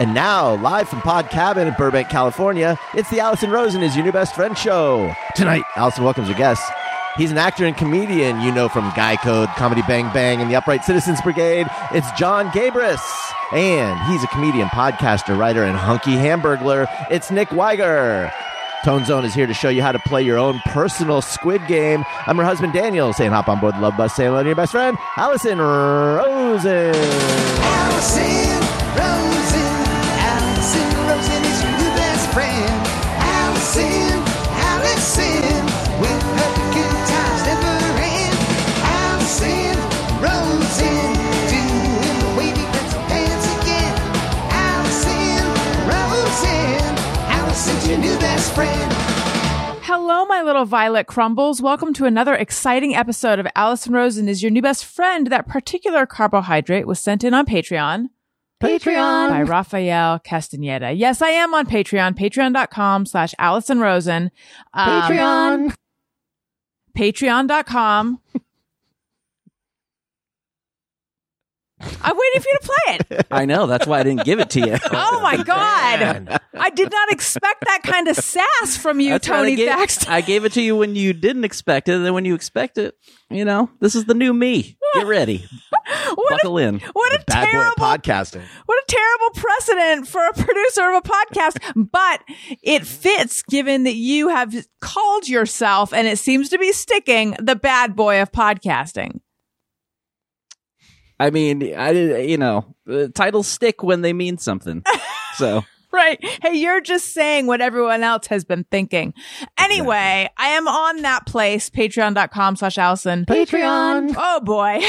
And now, live from Pod Cabin in Burbank, California, it's the Allison Rosen is your new best friend show. Tonight, Allison welcomes her guest. He's an actor and comedian you know from Guy Code, Comedy Bang Bang, and the Upright Citizens Brigade. It's John Gabrus. And he's a comedian, podcaster, writer, and hunky hamburglar. It's Nick Wiger. Tone Zone is here to show you how to play your own personal squid game. I'm her husband Daniel saying hop on board the love bus, say hello to your best friend, Allison Rosen. Allison friend. Allison, Allison, with her good times never end. Allison Rosen, doing the wavy pencil dance again. Allison Rosen, Allison's your new best friend. Hello, my little violet crumbles. Welcome to another exciting episode of Allison Rosen is your new best friend. That particular carbohydrate was sent in on Patreon Patreon. by Rafael Castaneda. Yes, I am on Patreon, patreon.com slash Allison Rosen. Um, Patreon. Patreon.com. I'm waiting for you to play it. I know. That's why I didn't give it to you. Oh my God. I did not expect that kind of sass from you, That's Tony I gave, Thaxton. I gave it to you when you didn't expect it, and then when you expect it, you know, this is the new me. Get ready. What a, Buckle in. what a Bad terrible at podcasting. What a terrible precedent for a producer of a podcast, but it fits given that you have called yourself, and it seems to be sticking, the bad boy of podcasting. I mean, I. You know, the titles stick when they mean something. So Right. Hey, you're just saying what everyone else has been thinking. Anyway, I am on that place, patreon.com slash Allison. Patreon. Oh boy.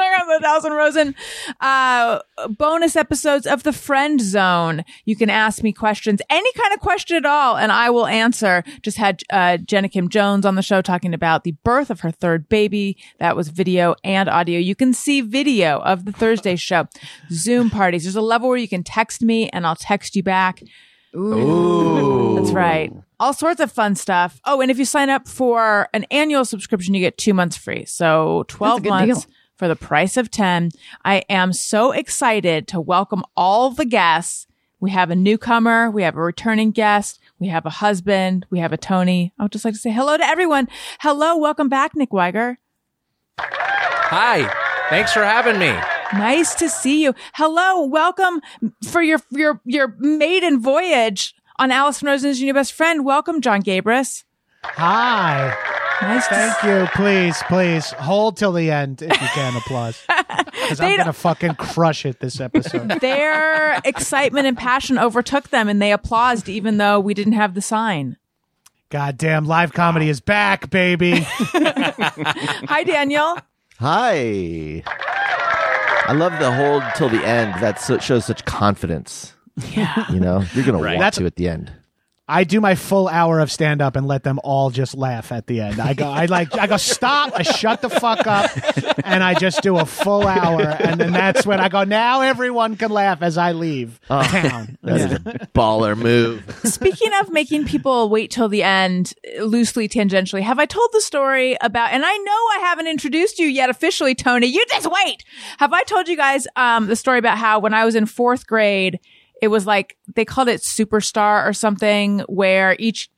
I got with Allison Rosen. Uh, bonus episodes of the friend zone. You can ask me questions, any kind of question at all, and I will answer. Just had, uh, Jenna Kim Jones on the show talking about the birth of her third baby. That was video and audio. You can see video of the Thursday show. Zoom parties. There's a level where you can text me and I'll text you back. Ooh. That's right. All sorts of fun stuff. Oh, and if you sign up for an annual subscription, you get two months free. So 12 months deal. for the price of 10. I am so excited to welcome all the guests. We have a newcomer. We have a returning guest. We have a husband. We have a Tony. I would just like to say hello to everyone. Hello. Welcome back, Nick Wiger. Hi. Thanks for having me. Nice to see you. Hello. Welcome for your, your, your maiden voyage on Allison Rosen's Your New Best Friend. Welcome, John Gabrus. Hi. Nice to Thank you. Please, please hold till the end if you can. Applause. Because I'm gonna fucking crush it this episode. their excitement and passion overtook them and they applauded even though we didn't have the sign. Goddamn, live comedy is back, baby. Hi, Daniel. Hi. I love the hold till the end. That so, shows such confidence. Yeah. You know, you're gonna want That's- to at the end. I do my full hour of stand up and let them all just laugh at the end. I go, I like, I go, stop. I shut the fuck up, and I just do a full hour, and then that's when I go. Now everyone can laugh as I leave town. That's Yeah. a baller move. Speaking of making people wait till the end, loosely tangentially, have I told the story about, and I know I haven't introduced you yet officially, Tony. You just wait. Have I told you guys, um, the story about how when I was in fourth grade, it was like, they called it superstar or something where each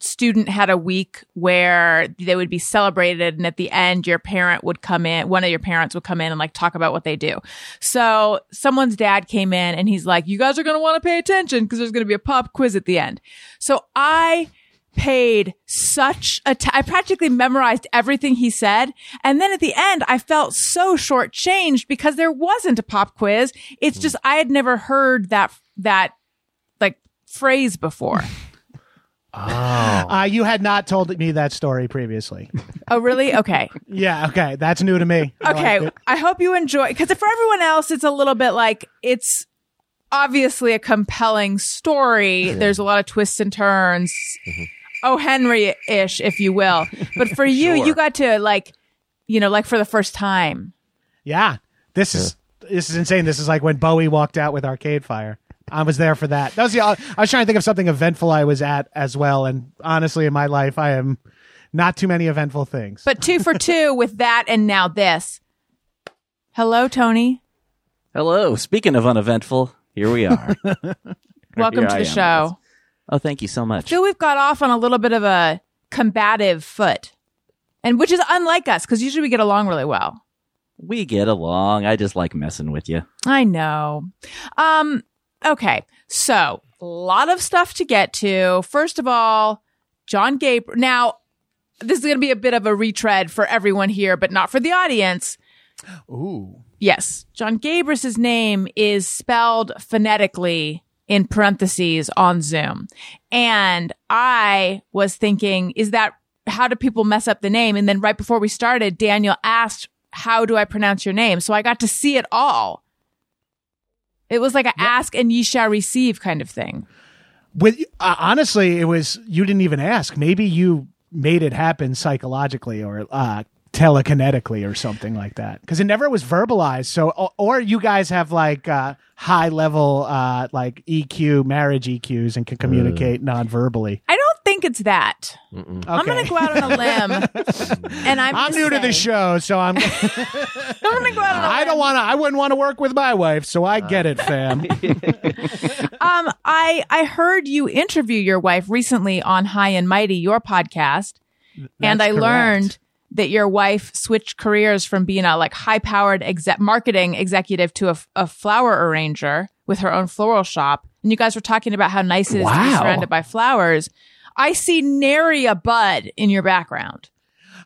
student had a week where they would be celebrated and at the end your parent would come in one of your parents would come in and like talk about what they do so someone's dad came in and he's like you guys are going to want to pay attention because there's going to be a pop quiz at the end so i paid such a t- I practically memorized everything he said. And then at the end, I felt so shortchanged because there wasn't a pop quiz. It's mm. just, I had never heard that, that like phrase before. Uh, you had not told me that story previously. oh, really? Okay. Yeah, okay, that's new to me. Okay, liked it. I hope you enjoy because for everyone else, it's a little bit like it's obviously a compelling story. There's a lot of twists and turns. Oh, Henry ish, if you will. But for you, Sure. you got to like, you know, like for the first time. Yeah, this is this is insane. This is like when Bowie walked out with Arcade Fire. I was there for that. That was the. I was trying to think of something eventful I was at as well. And honestly, in my life, I am not too many eventful things. But two for two with that and now this. Hello, Tony. Hello. Speaking of uneventful, here we are. Welcome Here to I the am. show. Oh, thank you so I much. feel we've got off on a little bit of a combative foot, and which is unlike us because usually we get along really well. We get along. I just like messing with you. I know. Um, okay. So, a lot of stuff to get to. First of all, John Gabriel. Now, this is going to be a bit of a retread for everyone here, but not for the audience. Ooh. Yes. John Gabrus's name is spelled phonetically in parentheses on Zoom. And I was thinking, is that how do people mess up the name? And then right before we started, Daniel asked, how do I pronounce your name? So I got to see it all. It was like a ask and ye shall receive kind of thing. With uh, honestly, it was you didn't even ask. Maybe you made it happen psychologically or uh, telekinetically or something like that because it never was verbalized. So, or, or you guys have like uh, high level uh, like EQ marriage EQs and can communicate non-verbally. I don't think it's that. I'm going to go out on a limb. and I'm, I'm gonna new to the show, so I'm. I'm going to go out on a I don't want to. I wouldn't want to work with my wife, so I get it, fam. Um, I I heard you interview your wife recently on High and Mighty, your podcast, and I correct. learned that your wife switched careers from being a like high powered exec- marketing executive to a, a flower arranger with her own floral shop. And you guys were talking about how nice it is to be surrounded by flowers. I see nary a bud in your background.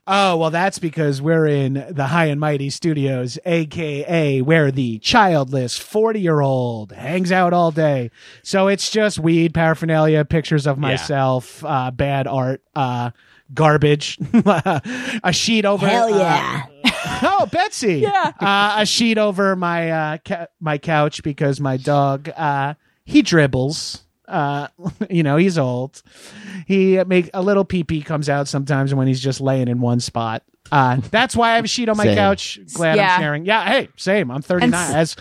Oh, well, that's because we're in the High and Mighty Studios, aka where the childless 40 year old hangs out all day. So it's just weed, paraphernalia, pictures of myself, uh, bad art, uh, garbage, a sheet over. Hell yeah. oh, Betsy. Yeah. Uh, a sheet over my, uh, ca- my couch because my dog, uh, he dribbles. Uh, you know, he's old. He make a little pee pee comes out sometimes when he's just laying in one spot. Uh, that's why I have a sheet on my Same. couch. Glad Yeah. I'm sharing. Yeah, hey, same. I'm 39. S- as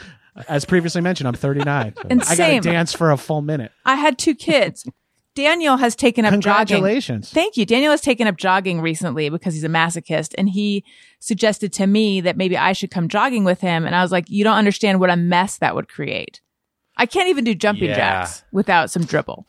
as previously mentioned, I'm 39. And I got to dance for a full minute. I had two kids. Daniel has taken up jogging. Congratulations. Thank you. Daniel has taken up jogging recently because he's a masochist and he suggested to me that maybe I should come jogging with him. And I was like, you don't understand what a mess that would create. I can't even do jumping Yeah. jacks without some dribble.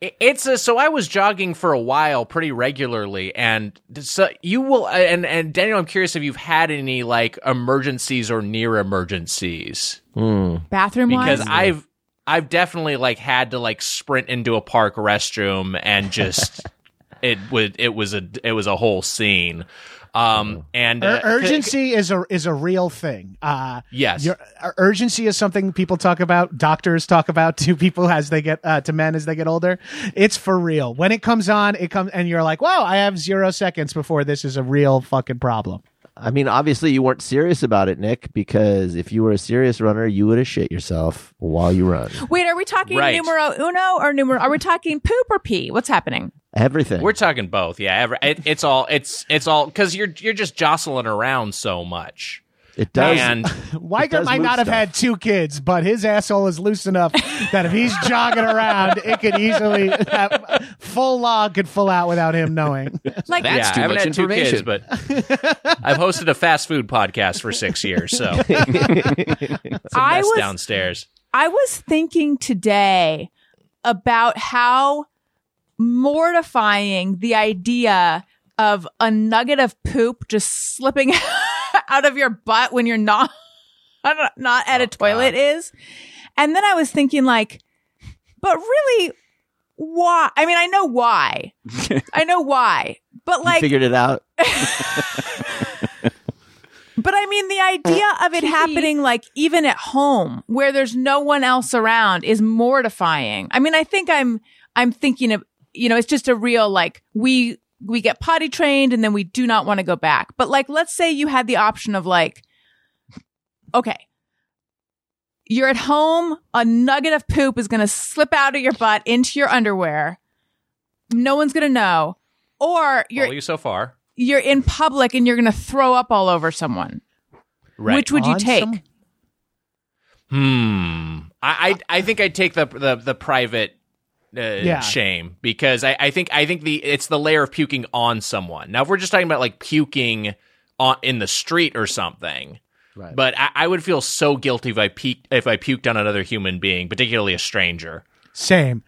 It's a, so I was jogging for a while pretty regularly, and so you will. Uh, and and Daniel, I'm curious if you've had any like emergencies or near emergencies Bathroom because wise. I've I've definitely like had to like sprint into a park restroom and just it would it was a it was a whole scene. Um and uh, urgency is a is a real thing. Uh, Yes. your uh, urgency is something people talk about. Doctors talk about to people as they get uh, to men as they get older. It's for real. When it comes on, it comes and you're like, "Wow, I have zero seconds before this is a real fucking problem." I mean, obviously you weren't serious about it, Nick, because if you were a serious runner, you would have shit yourself while you run. Wait, are we talking Right. numero uno or numero? Are we talking poop or pee? What's happening? Everything. We're talking both, yeah. Every, it, it's all it's it's all because you're you're just jostling around so much. It does. And Wiger does might move not have stuff. had two kids, but his asshole is loose enough that if he's jogging around, it could easily have, full log could full out without him knowing. Like, That's yeah, too I haven't much had two kids, information. but I've hosted a fast food podcast for six years, so it's a I was- downstairs. I was thinking today about how mortifying the idea of a nugget of poop just slipping out of your butt when you're not not at a toilet is. And then I was thinking like but really why? I mean, I know why. I know why. But you like figured it out. But I mean, the idea uh, of it happening like even at home where there's no one else around is mortifying. I mean, I think I'm, I'm thinking of, you know, it's just a real like we, we get potty trained and then we do not want to go back. But like, let's say you had the option of like, okay, you're at home, a nugget of poop is going to slip out of your butt into your underwear. No one's going to know. Or you're, Follow you so far, you're in public and you're going to throw up all over someone. right? Which would you take? some- Hmm. I, I I think I'd take the the the private uh, Yeah. shame because I, I think I think the it's the layer of puking on someone. Now, if we're just talking about like puking on in the street or something, Right. But I, I would feel so guilty if I puked if I puked on another human being, particularly a stranger. Same.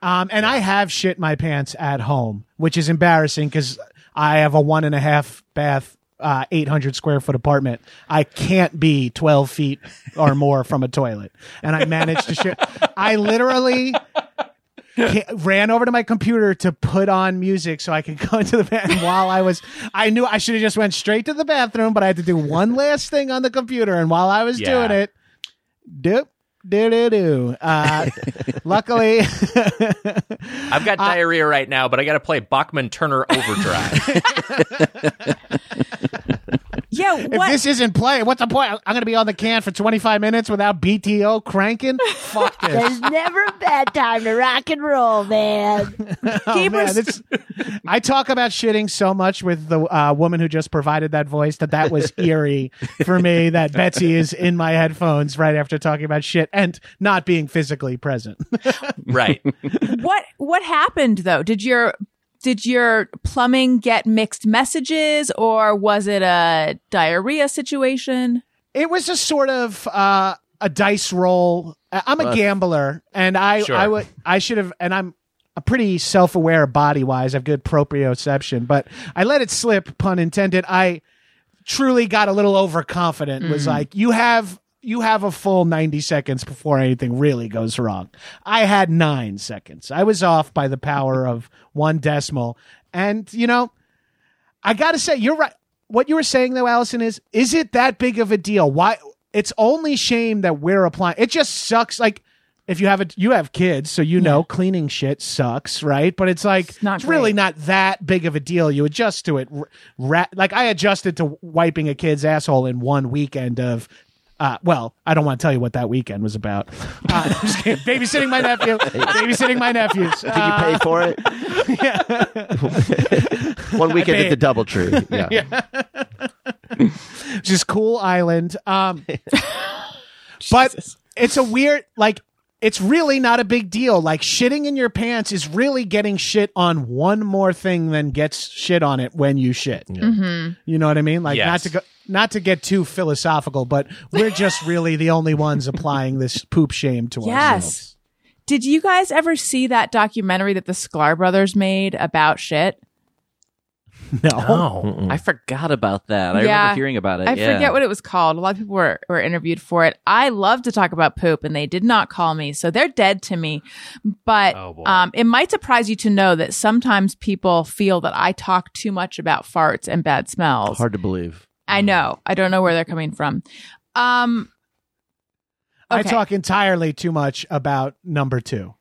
Um, and I have shit my pants at home, which is embarrassing because I have a one and a half bath, uh, 800 square foot apartment. I can't be 12 feet or more from a toilet. And I managed to shit. I literally ran over to my computer to put on music so I could go into the bathroom while I was, I knew I should have just went straight to the bathroom, but I had to do one last thing on the computer. And while I was Yeah. doing it, doop, do do do. Uh, luckily, I've got diarrhea right now, but I got to play Bachman Turner Overdrive. Yeah, if this isn't playing, what's the point? I'm going to be on the can for 25 minutes without BTO cranking. Fuck this. There's never a bad time to rock and roll, man. Oh, man, us- I talk about shitting so much with the uh, woman who just provided that voice that that was eerie for me. That Betsy is in my headphones right after talking about shit and not being physically present. right. what what happened though? Did your did your plumbing get mixed messages or was it a diarrhea situation? it was a sort of uh, a dice roll. I- I'm a Uh, gambler, and I Sure. I would I should have, and I'm a pretty self aware body wise. I've good proprioception, but I let it slip, pun intended. I truly got a little overconfident. Was like, you have. You have a full 90 seconds before anything really goes wrong. I had nine seconds. I was off by the power of one decimal. And, you know, I got to say, you're right. What you were saying though, Allison, is is it that big of a deal? Why? It's only shame that we're applying. It just sucks. Like if you have a you have kids, so you know cleaning shit sucks, right? But it's like it's, not really not that big of a deal. You adjust to it. Ra- like I adjusted to wiping a kid's asshole in one weekend of. Uh, well, I don't want to tell you what that weekend was about. Uh, I'm just kidding. babysitting my nephew, babysitting my nephews. Did you pay for it? Yeah. One weekend at the DoubleTree. Yeah. which is Cool Island. Um, but it's a weird, like, it's really not a big deal. Like, shitting in your pants is really getting shit on one more thing than gets shit on it when you shit. Mm-hmm. You know what I mean? Like, not to go. Not to get too philosophical, but we're just really the only ones applying this poop shame to ourselves. Yes. Did you guys ever see that documentary that the Sklar brothers made about shit? No. Oh. I forgot about that. I Yeah. remember hearing about it. I yeah. forget what it was called. A lot of people were, were interviewed for it. I love to talk about poop and they did not call me. So they're dead to me. But Oh, um, it might surprise you to know that sometimes people feel that I talk too much about farts and bad smells. Hard to believe. I know. I don't know where they're coming from. Um, I talk entirely too much about number two.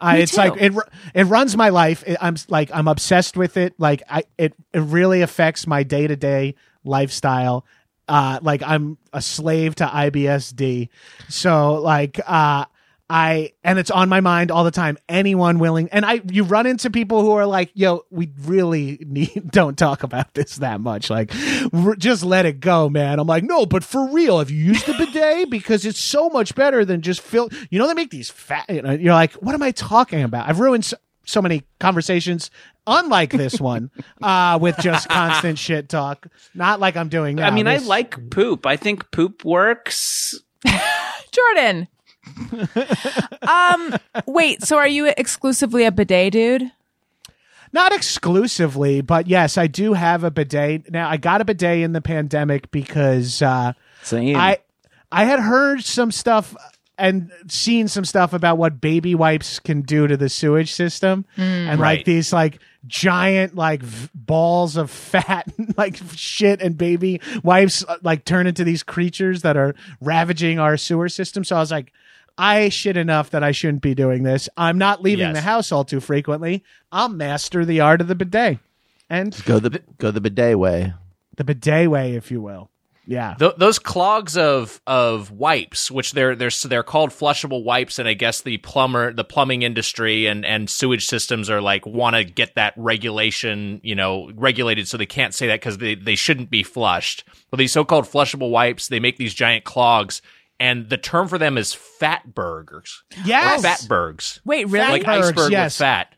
I, it's like it. It runs my life. It, I'm like I'm obsessed with it. Like I, it, it really affects my day to day lifestyle. Uh, like I'm a slave to IBSD. So like, uh, I and it's on my mind all the time. Anyone willing, and I, you run into people who are like, "Yo, we really need don't talk about this that much. Like, r- just let it go, man." I'm like, "No, but for real, have you used the bidet? Because it's so much better than just fill. You know, they make these fat. You know, you're like, what am I talking about? I've ruined so, so many conversations, unlike this one, uh, with just constant shit talk. Not like I'm doing now. I mean, I like poop. I think poop works. Jordan. Um, wait, so are you exclusively a bidet dude? Not exclusively, but yes, I do have a bidet. Now, I got a bidet in the pandemic because uh, Same. I I had heard some stuff and seen some stuff about what baby wipes can do to the sewage system, and like these like giant like v- balls of fat like shit and baby wipes uh, like turn into these creatures that are ravaging our sewer system. So I was like. I shit enough that I shouldn't be doing this. I'm not leaving Yes. the house all too frequently. I'll master the art of the bidet and Go the go the bidet way. the bidet way, if you will. Yeah. Th- those clogs of of wipes, which they're they're they're called flushable wipes, and I guess the plumber, the plumbing industry, and and sewage systems are like want to get that regulation, you know, regulated, so they can't say that because they they shouldn't be flushed. But these so-called flushable wipes, they make these giant clogs, and the term for them is fat burgers, Yes. fatbergs, Wait, really? like Fatbergs, iceberg yes. with fat.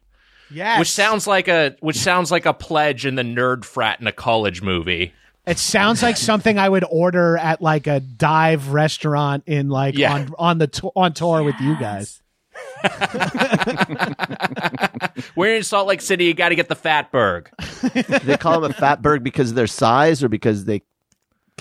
yes. Which sounds like a which sounds like a pledge in the nerd frat in a college movie. It sounds like something I would order at like a dive restaurant in like Yeah. on on the to- on tour with you guys. We're in Salt Lake City. You got to get the Fatberg. Do they call them a fat fatberg because of their size or because they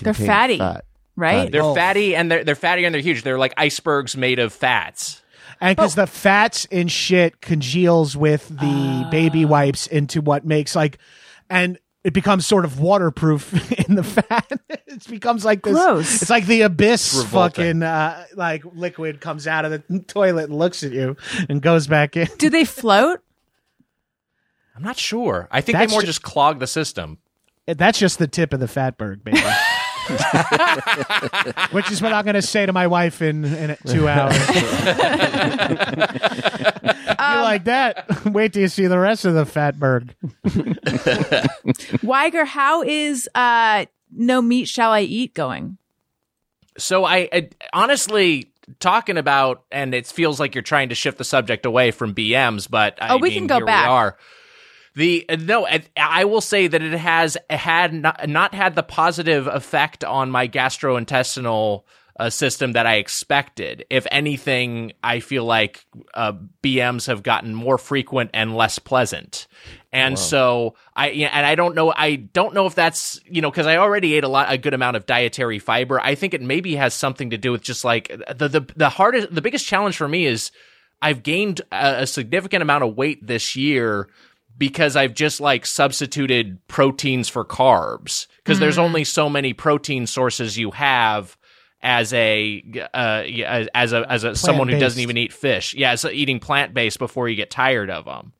They're fatty. fat? Right? They're Oh. fatty and they're they're fatty and they're huge. They're like icebergs made of fats. And because the fats in shit congeals with the Ah. baby wipes into what makes like, and it becomes sort of waterproof in the fat. it becomes like this. Gross. It's like the abyss Revolting. fucking uh, like liquid comes out of the toilet and looks at you and goes back in. Do they float? I'm not sure. I think That's they more ju- just clog the system. That's just the tip of the fatberg, baby. Which is what I'm going to say to my wife in, in two hours. you like that? Wait till you see the rest of the fatberg. Wiger, how is uh no meat shall I eat going? So I, I honestly talking about, and it feels like you're trying to shift the subject away from BMs, but I Oh, we mean, can go back. We are. The uh, no, I, I will say that it has had not, not had the positive effect on my gastrointestinal uh, system that I expected. If anything, I feel like uh, BMs have gotten more frequent and less pleasant. And so I yeah, and I don't know I don't know if that's you know because I already ate a lot a good amount of dietary fiber. I think it maybe has something to do with just like the the the hardest the biggest challenge for me is I've gained a, a significant amount of weight this year because I've just like substituted proteins for carbs because there's only so many protein sources you have as a uh as a as a someone who doesn't even eat fish. Yeah, so eating plant based before you get tired of them.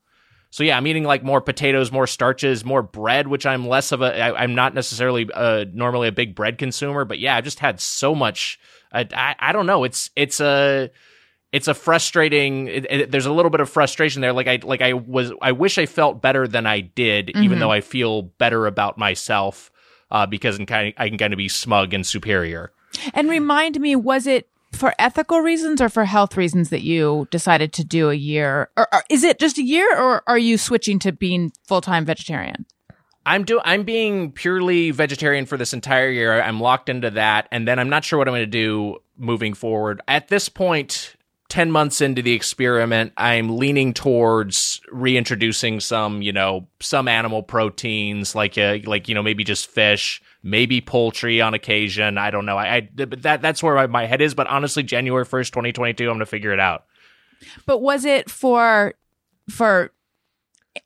So yeah, I'm eating like more potatoes, more starches, more bread, which I'm less of a. I, I'm not necessarily uh, normally a big bread consumer, but yeah, I've just had so much. I, I, I don't know. It's it's a it's a frustrating. It, it, there's a little bit of frustration there. Like I like I was. I wish I felt better than I did, even though I feel better about myself uh, because I'm kind of, I can kind of be smug and superior. And remind me, was it for ethical reasons or for health reasons that you decided to do a year? Or, or is it just a year, or are you switching to being full time vegetarian? I'm do I'm being purely vegetarian for this entire year. I'm locked into that, and then I'm not sure what I'm going to do moving forward. At this point, ten months into the experiment, I'm leaning towards reintroducing some, you know, some animal proteins, like uh, like you know maybe just fish, maybe poultry on occasion. I don't know. I, I but that that's where my, my head is. But honestly, January first, 2022, I'm going to figure it out. But was it for for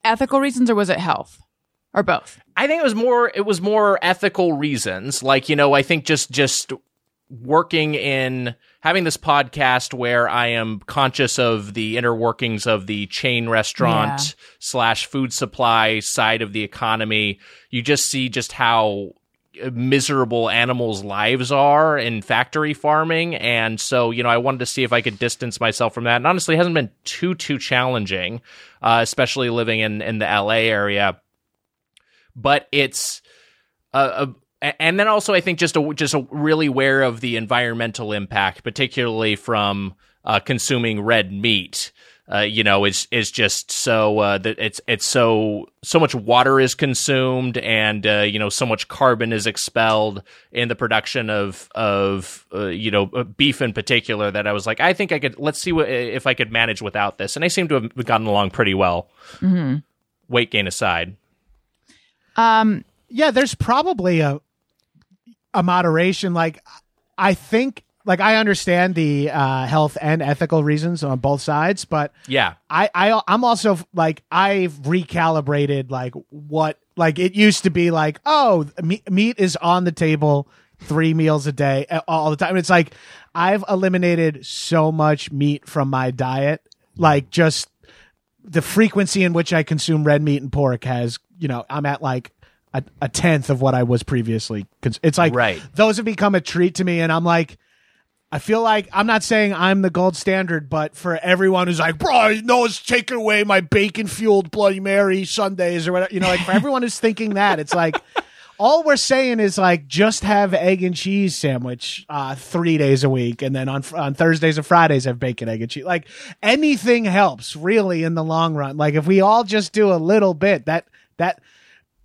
ethical reasons or was it health or both? I think it was more it was more ethical reasons. Like, you know, I think just just working in having this podcast where I am conscious of the inner workings of the chain restaurant Yeah. slash food supply side of the economy, you just see just how miserable animals' lives are in factory farming. And so, you know, I wanted to see if I could distance myself from that. And honestly, it hasn't been too, too challenging, uh, especially living in, in the LA area but it's uh, uh, and then also I think just a, just a really aware of the environmental impact, particularly from uh, consuming red meat. Uh, you know, is is just so uh, that it's it's so so much water is consumed, and uh, you know so much carbon is expelled in the production of of uh, you know uh, beef in particular. That I was like, I think I could. Let's see what, if I could manage without this, and I seem to have gotten along pretty well. Weight gain aside. Um, yeah, there's probably a a moderation. Like I think, like I understand the uh, health and ethical reasons on both sides, but Yeah, I, I I'm also like I've recalibrated like what like it used to be like oh meat, meat is on the table three meals a day all the time. It's like I've eliminated so much meat from my diet, like just the frequency in which I consume red meat and pork has you know I'm at like a, a tenth of what I was previously. cons- It's like Right. those have become a treat to me, and I'm like. I feel like I'm not saying I'm the gold standard, but for everyone who's like, bro, no one's taking away my bacon fueled Bloody Mary Sundays or whatever, you know, like for everyone who's thinking that, it's like, all we're saying is like, just have egg and cheese sandwich uh, three days a week, and then on on Thursdays and Fridays have bacon, egg, and cheese. Like anything helps, really, in the long run. Like if we all just do a little bit, that that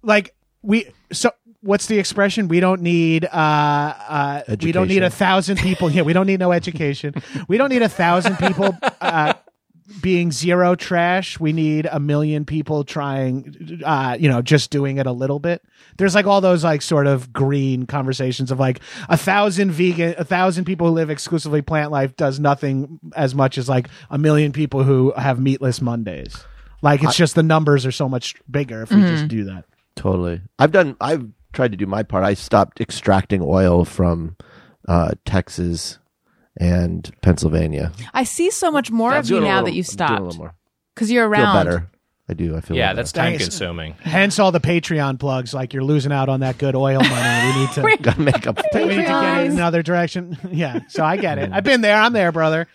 like we so what's the expression? We don't need uh uh we don't need a thousand people. Yeah we don't need no education. We don't need a thousand people uh being zero trash. We need a million people trying uh you know just doing it a little bit. There's like all those like sort of green conversations of like a thousand vegan a thousand people who live exclusively plant life does nothing as much as like a million people who have meatless mondays. Like it's just the numbers are so much bigger if we just do that Totally. I've done. I've tried to do my part. I stopped extracting oil from uh, Texas and Pennsylvania. I see so much more I'm of you now little- that you I'm doing a stopped because you're Feel around. better. I do. I feel. Yeah, better. that's time Thanks. consuming. Hence all the Patreon plugs. Like you're losing out on that good oil money. We need to. gotta make up. We need to get it in another direction. Yeah, so I get it. I've been there. I'm there, brother.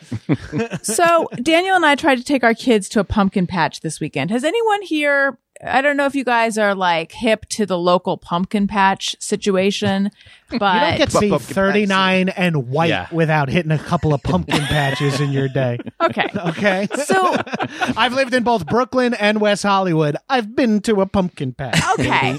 So Daniel and I tried to take our kids to a pumpkin patch this weekend. Has anyone here? I don't know if you guys are like hip to the local pumpkin patch situation, but You don't get to see Pumpkin patch 39 and white Yeah. without hitting a couple of pumpkin patches in your day. okay. Okay. So I've lived in both Brooklyn and West Hollywood. I've been to a pumpkin patch. Okay.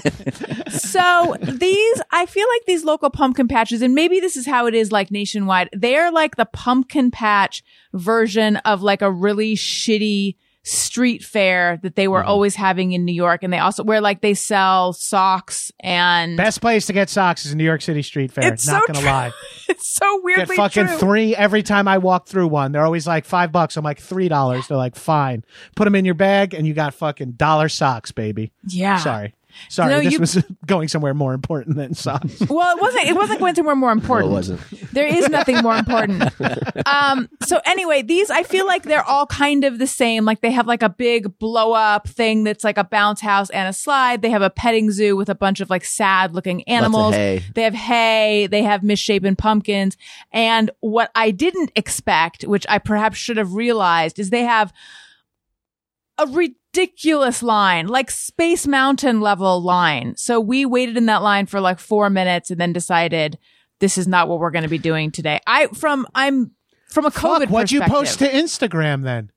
so these, I feel like these local pumpkin patches, and maybe this is how it is like nationwide, they're like the pumpkin patch version of like a really shitty street fair that they were Mm-hmm. always having in New York. And they also, where like they sell socks and Best place to get socks is New York City Street Fair. It's Not so gonna true. lie. it's so weird. Get fucking true. three every time I walk through one. They're always like five bucks. I'm like three dollars. They're like fine. Put them in your bag and you got fucking dollar socks, baby. yeah. Sorry. Sorry, No, this you- was going somewhere more important than socks. Well, it wasn't. It wasn't going somewhere more No, important. it wasn't. There is nothing more important. Um, so anyway, these I feel like they're all kind of the same. Like they have like a big blow up thing that's like a bounce house and a slide. They have a petting zoo with a bunch of like sad looking animals. They have hay. They have misshapen pumpkins. And what I didn't expect, which I perhaps should have realized, is they have a ridiculous line, like Space Mountain level line. So we waited in that line for like four minutes and then decided this is not what we're going to be doing today. I from I'm from a COVID Fuck, what'd you post to Instagram then?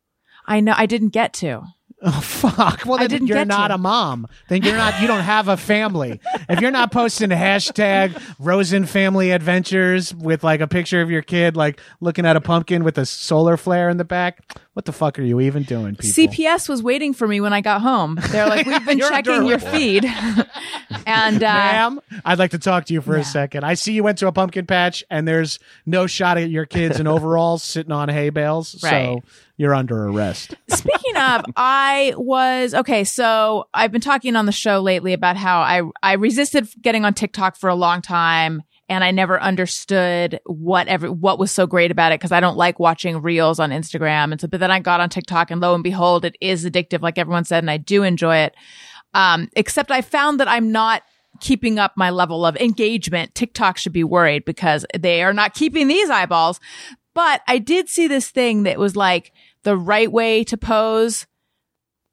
I know I didn't get to. Oh fuck! Well, then you're not to. a mom. Then you're not. You don't have a family. if you're not posting hashtag Rosen Family Adventures with like a picture of your kid like looking at a pumpkin with a solar flare in the back, what the fuck are you even doing, people? CPS was waiting for me when I got home. They're like, "We've been checking your feed," and uh, Ma'am, I'd like to talk to you for Yeah. a second. I see you went to a pumpkin patch and there's no shot at your kids in overalls sitting on hay bales, Right. so you're under arrest. Speaking of, I was okay. So I've been talking on the show lately about how I I resisted getting on TikTok for a long time, and I never understood what every what was so great about it because I don't like watching reels on Instagram. And so, but then I got on TikTok, and lo and behold, it is addictive, like everyone said, and I do enjoy it. Um, except I found that I'm not keeping up my level of engagement. TikTok should be worried because they are not keeping these eyeballs. But I did see this thing that was like the right way to pose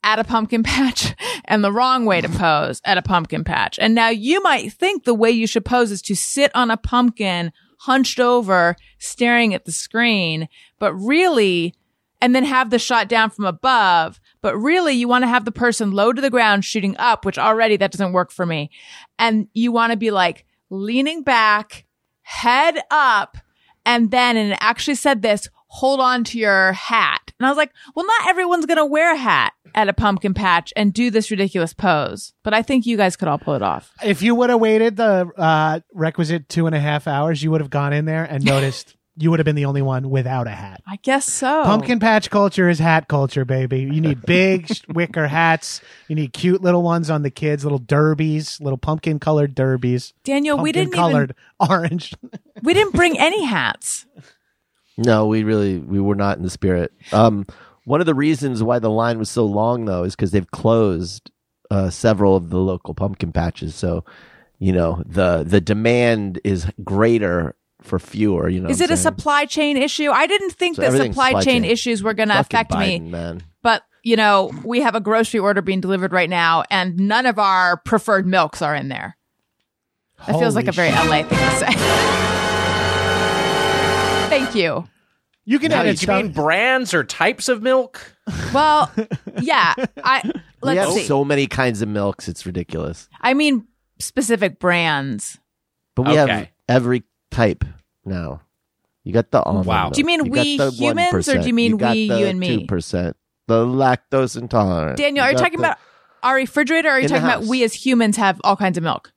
at a pumpkin patch and the wrong way to pose at a pumpkin patch. And now you might think the way you should pose is to sit on a pumpkin hunched over, staring at the screen, but really, and then have the shot down from above. But really, you want to have the person low to the ground shooting up, which already that doesn't work for me. And you want to be like leaning back, head up, and then, and it actually said this, hold on to your hat. And I was like, well, not everyone's going to wear a hat at a pumpkin patch and do this ridiculous pose, but I think you guys could all pull it off. If you would have waited the uh, requisite two and a half hours, you would have gone in there and noticed you would have been the only one without a hat. I guess so. Pumpkin patch culture is hat culture, baby. You need big wicker hats. You need cute little ones on the kids, little derbies, little pumpkin colored derbies. Daniel, we didn't colored orange. we didn't bring any hats. No, we really we were not in the spirit. Um, one of the reasons why the line was so long though is because they've closed uh, several of the local pumpkin patches. So, you know, the the demand is greater for fewer. You know, Is it I'm a supply chain issue? I didn't think So that supply supply chain chain. issues were going to affect Biden, me. man? But, you know, we have a grocery order being delivered right now and none of our preferred milks are in there. That feels like a very LA thing to say. Thank you. You can Now, edit you stuff. mean brands or types of milk? Well, yeah. I let's have see. so many kinds of milks. It's ridiculous. I mean, specific brands. But we have every type now. You got the almond. Wow. milk. Do you mean got we the humans, or do you 1%. mean got we, the you, and me? Two percent. The lactose intolerant. Daniel, are you talking the- about our refrigerator? Or are you In talking about we as humans have all kinds of milk?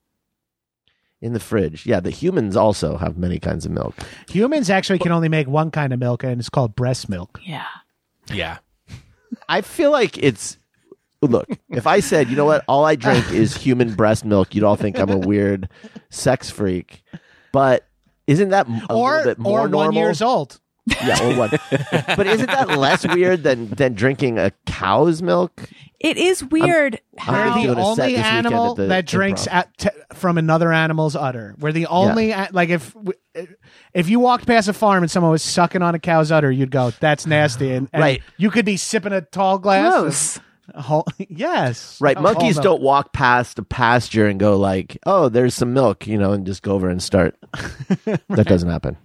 In the fridge? Yeah, the humans also have many kinds of milk. Humans actually can only make one kind of milk, and it's called breast milk. Yeah. Yeah. I feel like it's. Look, if I said, you know what, all I drink is human breast milk, you'd all think I'm a weird sex freak. But isn't that a or little bit more or normal? one years old. Yeah, or one. but isn't that less weird than than drinking a cow's milk? It is weird I'm how. We're the doing a set only animal the that drinks at, t- from another animal's udder. We're the only a- like if if you walked past a farm and someone was sucking on a cow's udder, you'd go, "That's nasty." And, and Right. you could be sipping a tall glass. of Gross. whole- yes, Right, of whole monkeys don't walk past a pasture and go like, "Oh, there's some milk," you know, and just go over and start. That doesn't happen.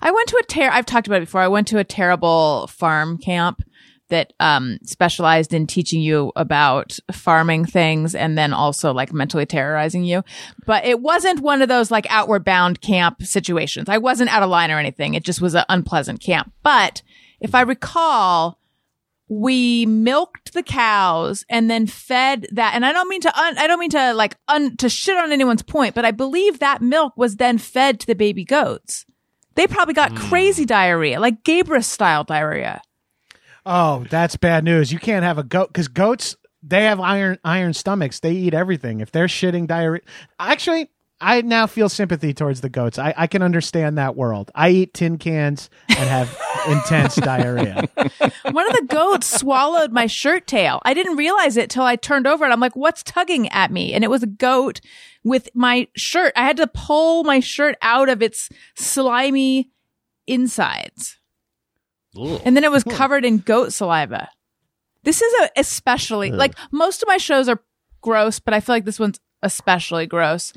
I went to a ter- I've talked about it before. I went to a terrible farm camp that um, specialized in teaching you about farming things and then also like mentally terrorizing you. But it wasn't one of those like outward bound camp situations. I wasn't out of line or anything. It just was an unpleasant camp. But if I recall, we milked the cows and then fed that and i don't mean to un, i don't mean to like un, to shit on anyone's point but i believe that milk was then fed to the baby goats they probably got crazy diarrhea like gabrus style diarrhea Oh, that's bad news. You can't have a goat because goats they have iron iron stomachs. They eat everything. If they're shitting diarrhea, actually, I now feel sympathy towards the goats. I, I can understand that world. I eat tin cans and have intense diarrhea. one of the goats swallowed my shirt tail i didn't realize it till i turned over and i'm like what's tugging at me and it was a goat with my shirt i had to pull my shirt out of its slimy insides And then it was covered in goat saliva. This is a especially like most of my shows are gross, but I feel like this one's especially gross.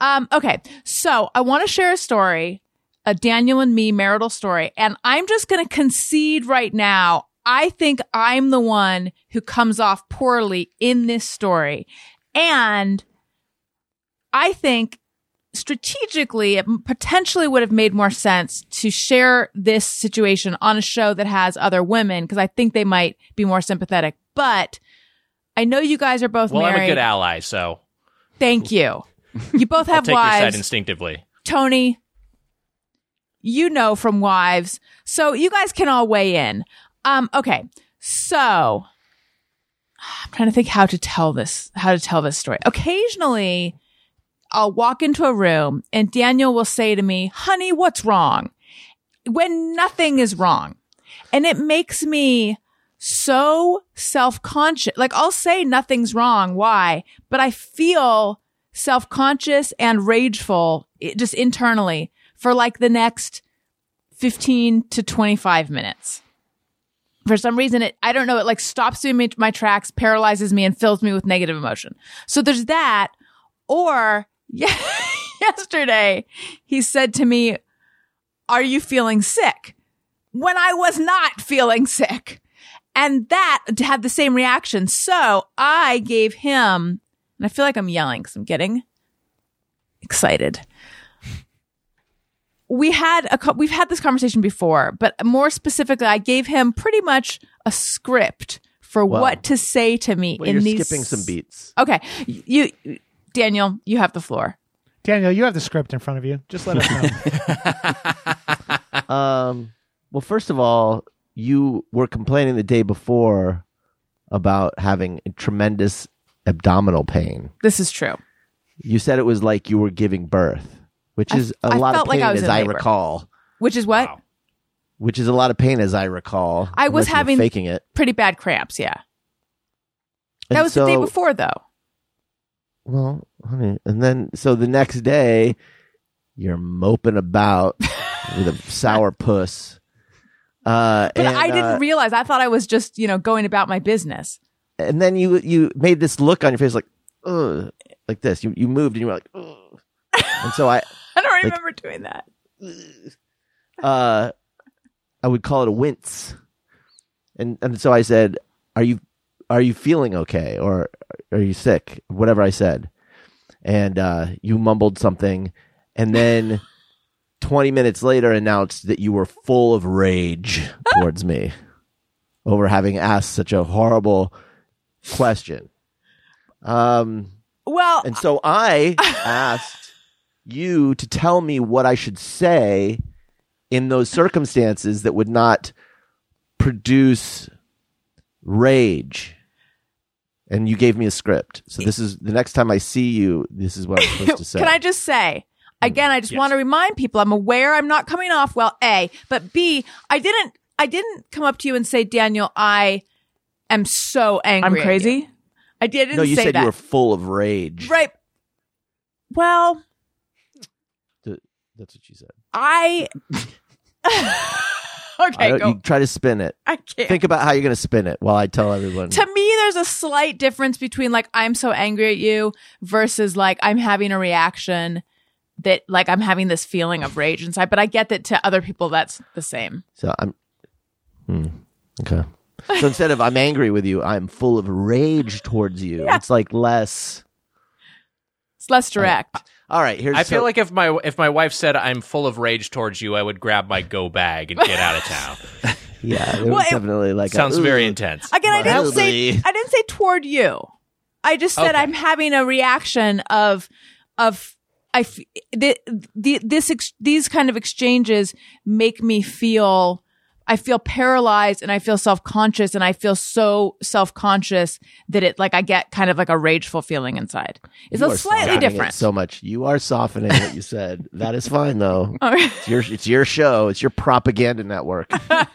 Um, okay, so I want to share a story, a Daniel and me marital story, and I'm just going to concede right now. I think I'm the one who comes off poorly in this story, and I think strategically it potentially would have made more sense to share this situation on a show that has other women because I think they might be more sympathetic. But I know you guys are both Well, I'm a good ally, so Thank you. You both have take your side instinctively. Tony, you know from wives. So you guys can all weigh in. Um, okay. So I'm trying to think how to tell this, how to tell this story. Occasionally I'll walk into a room and Daniel will say to me, honey, what's wrong? When nothing is wrong. And it makes me so self-conscious. Like I'll say nothing's wrong. Why? But I feel self-conscious and rageful just internally for like the next 15 to 25 minutes. For some reason, it, I don't know, it like stops me in my tracks, paralyzes me and fills me with negative emotion. So there's that. Or yeah, yesterday he said to me, are you feeling sick? When I was not feeling sick. And that had the same reaction. So I gave him, and I feel like I'm yelling because I'm getting excited. We had a, we've had this conversation before, but more specifically, I gave him pretty much a script for Wow. what to say to me Well, in you're these. skipping some beats. Okay, you, Daniel, you have the floor. Daniel, you have the script in front of you. Just let us know. Um, well, first of all, you were complaining the day before about having tremendous abdominal pain. This is true. You said it was like you were giving birth, which is a I lot of felt like pain, I as I labor. recall. Which is what Wow. Which is a lot of pain, as I recall. I was unless you were having- faking it. pretty bad cramps. Yeah, that And was the day before, though. Well, honey, and then so the next day, you're moping about with a sour puss. Uh, But and, I didn't uh, realize. I thought I was just, you know, going about my business. and then you you made this look on your face like, ugh, like this. You you moved and you were like, ugh. and so I I don't Like- remember doing that. uh, I would call it a wince, and and so I said, "Are you are you feeling okay, or are you sick?" Whatever I said, and uh, you mumbled something, and then 20 minutes later announced that you were full of rage towards me over having asked such a horrible question. Um, Well, and so I asked you to tell me what I should say in those circumstances that would not produce rage. And you gave me a script. So this is the next time I see you, this is what I'm supposed to say. Can I just say mm. again? I just want to remind people. I'm aware I'm not coming off well. A, but B, I didn't. I didn't come up to you and say, Daniel, I am so angry. I'm crazy? you." I didn't no, you say said that. you were full of rage. right. Well, That's what you said. I. Okay, go. you try to spin it. I can't. Think about how you're going to spin it while I tell everyone. to me, there's a slight difference between like I'm so angry at you versus like I'm having a reaction that like I'm having this feeling of rage inside. But I get that to other people that's the same. So I'm. Hmm. Okay. So instead of I'm angry with you, I'm full of rage towards you. Yeah. It's like less. It's less direct. All right. Here's. I feel so- like if my if my wife said I'm full of rage towards you, I would grab my go bag and get out of town. Yeah. There Well, was it- definitely like. a, Sounds very intense. Again, I didn't say I didn't say toward you. I just said Okay. I'm having a reaction of of I f- the, the, this ex- these kind of exchanges make me feel I feel paralyzed and I feel self conscious and I feel so self conscious that it like I get kind of like a rageful feeling inside. It's You a are slightly softening it different. So much. You are softening what you said. That is fine though. All right. It's your it's your show. It's your propaganda network. uh,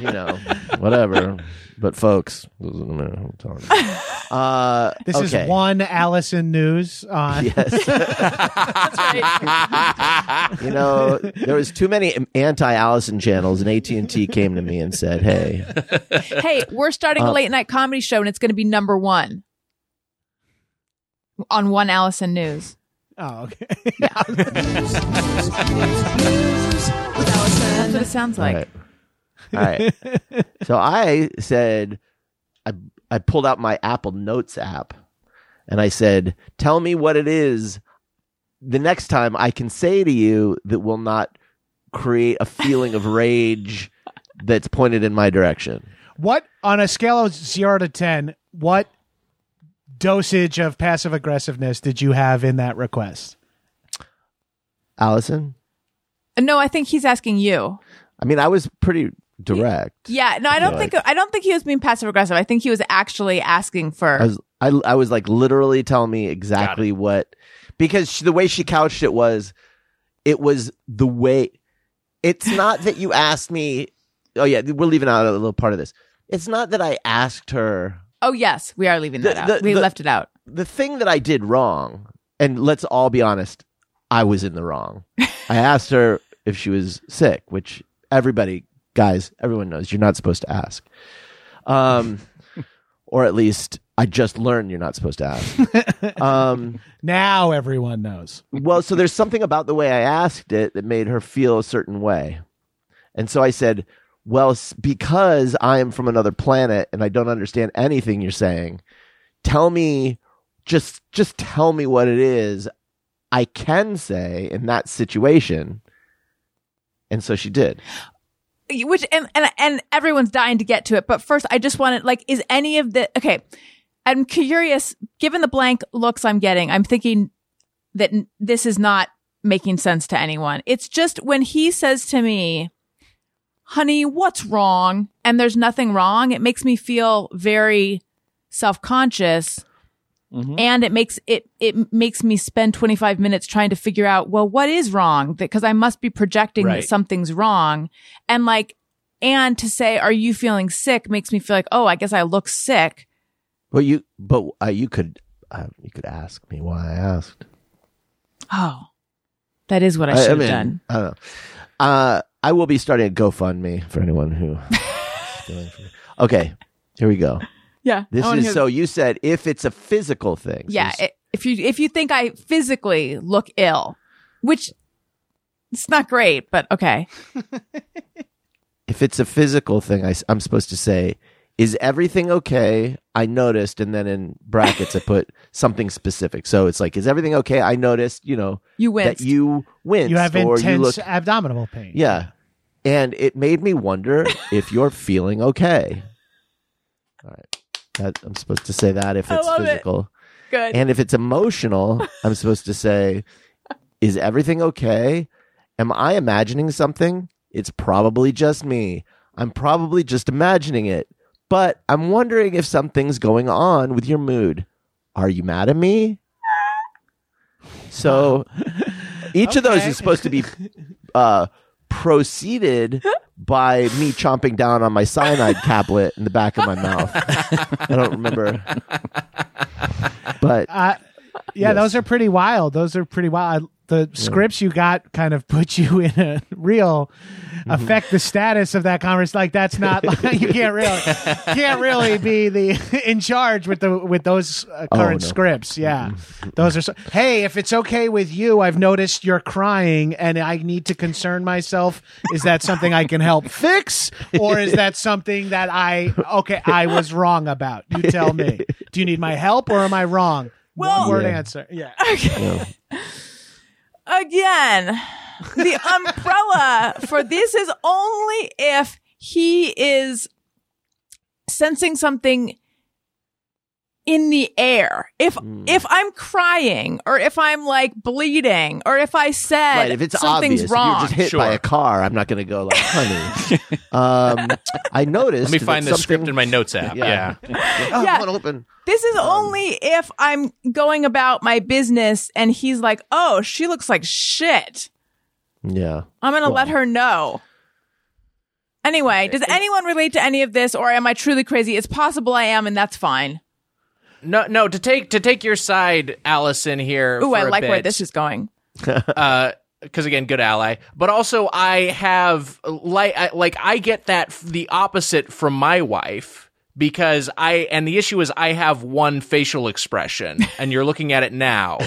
you know, whatever. But folks, I'm telling you. Uh, This okay. is one Allison news on. Yes. you know, there was too many anti-Allison channels, and AT and T came to me and said, "Hey, hey, we're starting Uh, a late night comedy show and it's going to be number one on One Allison News. Oh, okay. That's what it sounds like. all right, all right." So I said, I I pulled out my Apple Notes app, and I said, "Tell me what it is." The next time I can say to you that will not create a feeling of rage that's pointed in my direction. What on a scale of zero to ten? What dosage of passive aggressiveness did you have in that request? Allison, No, I think he's asking you. I mean, I was pretty direct. Yeah, no, I don't Yeah, think I don't think he was being passive aggressive. I think he was actually asking for. I was I, I was like literally telling me exactly what because she, the way she couched it was it was the way it's not that you asked me oh yeah we're leaving out a little part of this it's not that I asked her oh yes, we are leaving that The- out. the- we the- left it out. the thing that I did wrong and let's all be honest I was in the wrong I asked her if she was sick which everybody guys everyone knows you're not supposed to ask um or at least I just learned you're not supposed to ask um Now everyone knows. Well, so there's something about the way I asked it that made her feel a certain way. And so I said, Well, because I am from another planet and I don't understand anything you're saying, tell me, just, just tell me what it is I can say in that situation. And so she did. Which and, and and everyone's dying to get to it. But first, I just wanted like, is any of the okay? I'm curious. Given the blank looks I'm getting, I'm thinking that this is not making sense to anyone. It's just when he says to me, "Honey, what's wrong?" and there's nothing wrong, it makes me feel very self conscious. Mm-hmm. And it makes it it makes me spend 25 minutes trying to figure out well what is wrong because I must be projecting that something's wrong and like and to say are you feeling sick makes me feel like oh I guess I look sick Well, you, but uh, you could, uh, you could ask me why I asked. oh that is what I should have mean, done I don't know. Uh, I will be starting a GoFundMe for anyone who. is stealing from me. okay, here we go. yeah This is hear- so you said if it's a physical thing. Yeah i- if you if you think I physically look ill which it's not great but okay if it's a physical thing, I, am supposed to say is everything okay? I noticed, and then in brackets I put something specific. So it's like, is everything okay? I noticed, you know, You winced. that you winced You have or intense you look, abdominal pain. yeah, and it made me wonder if you're feeling okay. All right, that, I'm supposed to say that if it's love it. physical, Good. and if it's emotional, I'm supposed to say, is everything okay? Am I imagining something? It's probably just me. I'm probably just imagining it. But I'm wondering if something's going on with your mood. Are you mad at me? So each of those is supposed to be uh, proceeded by me chomping down on my cyanide tablet in the back of my mouth. I don't remember. But Uh, yeah, Yes. those are pretty wild. Those are pretty wild. I- The scripts you got kind of put you in a real Mm-hmm. affect the status of that conversation. Like that's not like you can't really can't really be the in charge with the with those uh, Oh, current no. scripts. Yeah, those are. So, hey, if it's okay with you, I've noticed you're crying, and I need to concern myself. Is that something I can help fix, or is that something that I okay I was wrong about? You tell me. Do you need my help, or am I wrong? Well- One word Yeah. answer. Yeah. Again, the umbrella for this is only if he is sensing something in the air. If Hmm. if I'm crying or if I'm like bleeding or if I said right, if it's something's obvious, wrong. if you're just hit by a car, I'm not going to go like, honey. um, I noticed. Let me find that the script in my notes app. Yeah. Yeah. Oh, Yeah. Open. This is Um, only if I'm going about my business and he's like, "Oh, she looks like shit." Yeah. I'm going to let her know. Anyway, does anyone relate to any of this or am I truly crazy? It's possible I am and that's fine. No, no. To take to take your side, Allison here. Ooh, for I a like where this is going. Uh, because again, good ally. But also, I have like I, like I get that the opposite from my wife because I and the issue is I have one facial expression and you're looking at it now,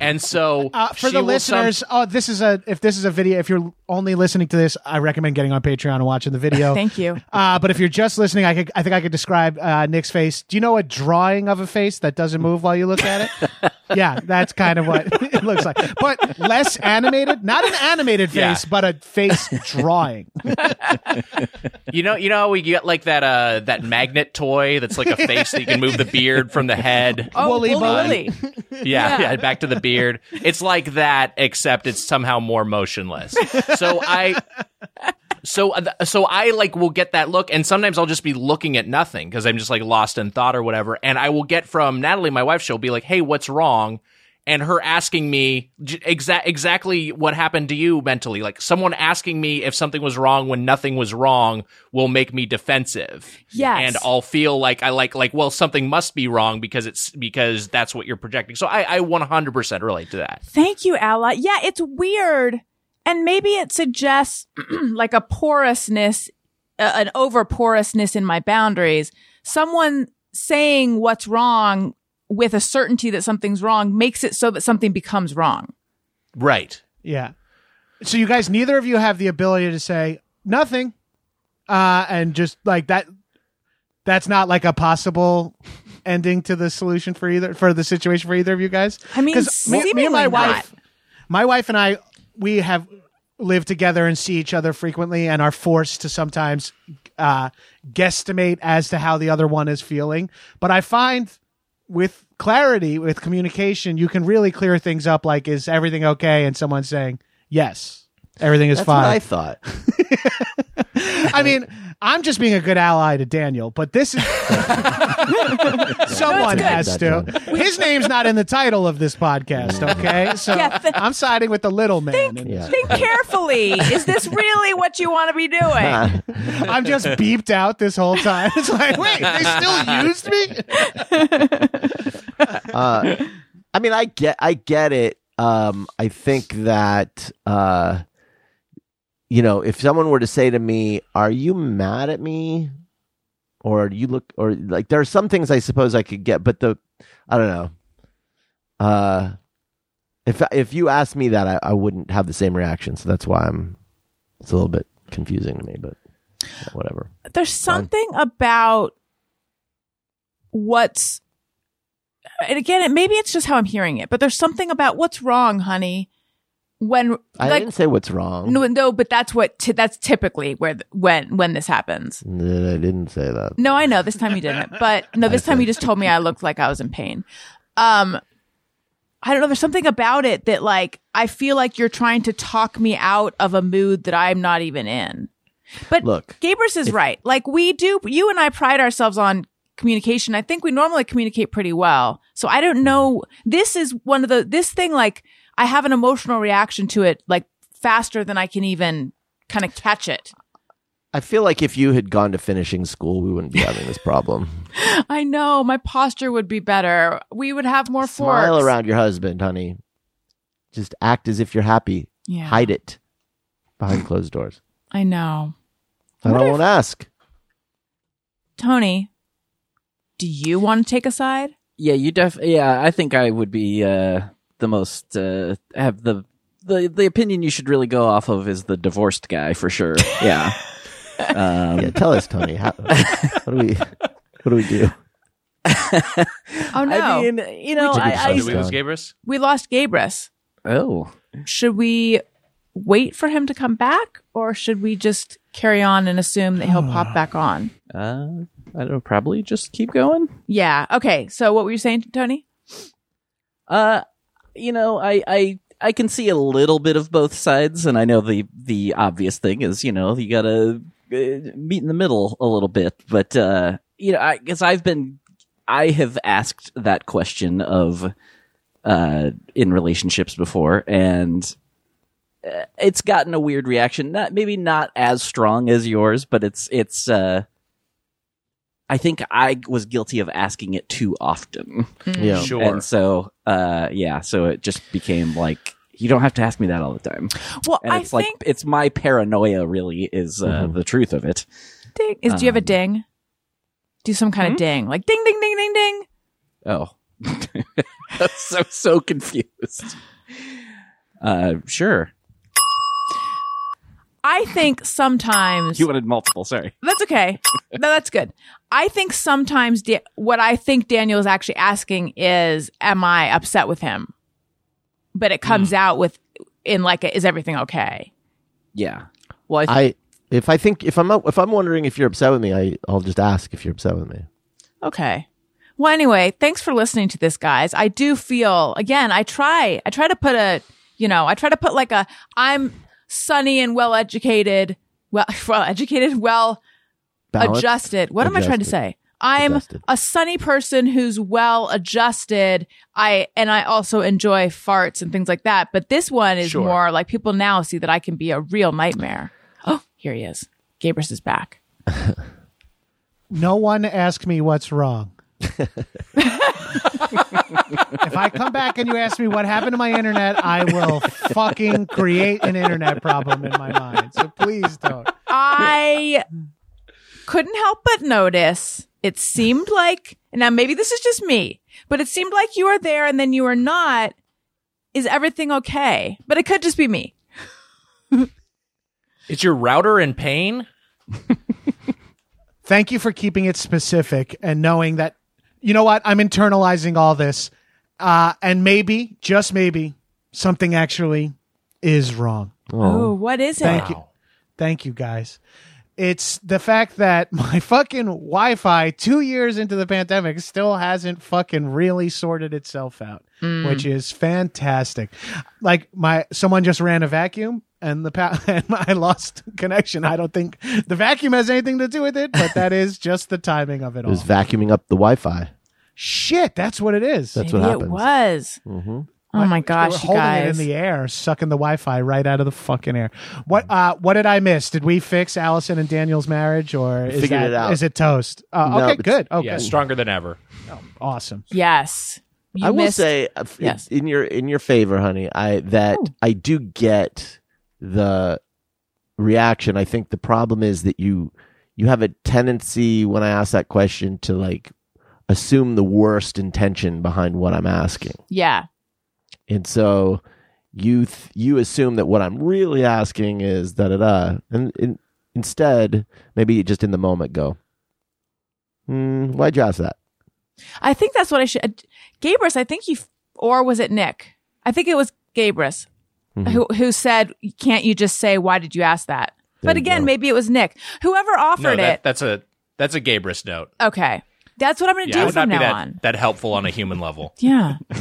and so Uh, for the will some- listeners, oh, this is a if this is a video. If you're only listening to this, I recommend getting on Patreon and watching the video. Thank you. Uh, but if you're just listening, I could, I think I could describe uh, Nick's face. Do you know a drawing of a face that doesn't move while you look at it? Yeah, that's kind of what it looks like, but less animated. Not an animated Yeah. face, but a face drawing. you know, you know, we get like that uh that magnet toy that's like a face that you can move the beard from the head. Oh, Woolly Woolly Willy. Willy. Yeah, Yeah. yeah, back to the beard. It's like that, except it's somehow more motionless. So I, so uh, so I like will get that look, and sometimes I'll just be looking at nothing because I'm just like lost in thought or whatever, and I will get from Natalie, my wife. She'll be like, "Hey, what's wrong?" And her asking me exa- exactly what happened to you mentally, like someone asking me if something was wrong when nothing was wrong, will make me defensive. Yes. and I'll feel like I like like well something must be wrong because it's because that's what you're projecting. So I I 100% relate to that. Thank you, Ella. Yeah, it's weird. And maybe it suggests like a porousness, uh, an over porousness in my boundaries. Someone saying what's wrong with a certainty that something's wrong makes it so that something becomes wrong. Right. Yeah. So you guys, neither of you have the ability to say nothing, uh, and just like that. That's not like a possible ending to the solution for either for the situation for either of you guys. I mean, 'Cause me, me and my not. wife, my wife and I, we have lived together and see each other frequently, and are forced to sometimes uh, guesstimate as to how the other one is feeling. But I find with clarity, with communication, you can really clear things up. Like, is everything okay? And someone saying yes, everything is That's what I thought. I mean, I'm just being a good ally to Daniel, but this is someone good. has to. His name's not in the title of this podcast, okay? So Yeah, th- I'm siding with the little man. in Yeah. Think carefully. Is this really what you want to be doing? I'm just beeped out this whole time. It's like, wait, they still used me? uh, I mean, I get, I get it. Um, I think that, uh, you know, if someone were to say to me, "Are you mad at me?" or "You look," or like, there are some things I suppose I could get, but the, I don't know. Uh, if if you asked me that, I, I wouldn't have the same reaction. So that's why I'm. It's a little bit confusing to me, but whatever. There's something about what's and again, it, maybe it's just how I'm hearing it, but there's something about what's wrong, honey. When I like didn't say what's wrong. no, no, but that's what t- that's typically where th- when when this happens. No, I didn't say that. No, I know this time you didn't, but no, this time you just told me I looked like I was in pain. Um, I don't know. There's something about it that like I feel like you're trying to talk me out of a mood that I'm not even in. But Look, Gabrus is right. Like we do, you and I pride ourselves on communication. I think we normally communicate pretty well. So I don't know. This is one of the, this thing, like I have an emotional reaction to it, like faster than I can even kind of catch it. I feel like if you had gone to finishing school, we wouldn't be having this problem. I know my posture would be better. We would have more Smile forks. around your husband, honey. Just act as if you're happy. Yeah. Hide it behind closed doors. I know. And What I if- won't ask. Tony, do you want to take a side? Yeah, you def. Yeah, I think I would be uh, the most uh, have the the the opinion you should really go off of is the divorced guy for sure. Yeah. um, Yeah, tell us, Tony. How, what do we? What do we do? Oh no, I mean, you know, We I, I, Did we lose Stone. Gabrus? we lost Gabrus. oh, Should we wait for him to come back, or should we just carry on and assume that he'll pop back on? uh, I don't know, probably just keep going. Yeah. Okay. So what were you saying, Tony? Uh, you know, I, I, I can see a little bit of both sides, and I know the the obvious thing is, you know, you gotta uh, meet in the middle a little bit. But uh, you know, I guess I've been, I have asked that question of, uh, in relationships before, and uh, it's gotten a weird reaction. Not maybe not as strong as yours, but it's it's. uh I think I was guilty of asking it too often. Yeah. Sure. And so, uh, yeah, so it just became like, you don't have to ask me that all the time. Well, And I it's like, think it's my paranoia really is, uh, Mhm. the truth of it. ding. Is, do you have a um, ding? Do some kind hmm? of ding, like ding, ding, ding, ding, ding. Oh. That's so, so confused. Uh, sure. I think sometimes You wanted multiple, sorry. That's okay. no, that's good. I think sometimes da- what I think Daniel is actually asking is, "Am I upset with him?" But it comes hmm. out with in like, a, "Is everything okay?" Yeah. Well, I, th- I if I think if I'm if I'm wondering if you're upset with me, I I'll just ask if you're upset with me. Okay. Well, anyway, thanks for listening to this, guys. I do feel again. I try. I try to put a, you know, I try to put like a. I'm sunny and well educated. Well, well educated, well Balance? adjusted. What am I trying to say? I'm Adjusted. a sunny person who's well adjusted. I and I also enjoy farts and things like that. But this one is Sure. more like people now see that I can be a real nightmare. Oh, here he is. Gabrus is back. No one asked me what's wrong. if I come back and you ask me what happened to my internet, I will fucking create an internet problem in my mind. So please don't. I couldn't help but notice it seemed like now maybe this is just me, but it seemed like you were there and then you were not. Is everything okay? But it could just be me. Is your router in pain? Thank you for keeping it specific and knowing that, you know what, I'm internalizing all this. Uh, and maybe, just maybe, something actually is wrong. Oh, what is it? Thank you. Thank you, guys. It's the fact that my fucking Wi Fi, two years into the pandemic, still hasn't fucking really sorted itself out, which is fantastic. Like, my someone just ran a vacuum and the pa- and I lost connection. I don't think the vacuum has anything to do with it, but that is just the timing of it It all. was vacuuming up the Wi-Fi. Shit, that's what it is. That's Maybe what it happens. was. hmm Oh my We're gosh, you holding it in the air, sucking the Wi-Fi right out of the fucking air. What uh, what did I miss? Did we fix Allison and Daniel's marriage, or is Figured that, it out. is it toast? Uh, No, okay, but- good. Okay, yeah, stronger than ever. awesome. yes. You I will missed- say, uh, f- Yes. in your in your favor, honey, I that Oh. I do get the reaction. I think the problem is that you you have a tendency when I ask that question to like assume the worst intention behind what I'm asking, Yeah. And so you th- you assume that what I'm really asking is da da da, and, and instead maybe just in the moment go, hmm, why'd you ask that? I think that's what I should. Gabrus, I think you, or was it Nick? I think it was Gabrus Mm-hmm. who who said, "Can't you just say why did you ask that?" but again, go. maybe it was Nick. Whoever No, offered that, it. that's a that's a Gabrus note. Okay, that's what I'm going to Yeah, do would from not be now that, on. that helpful on a human level. Yeah,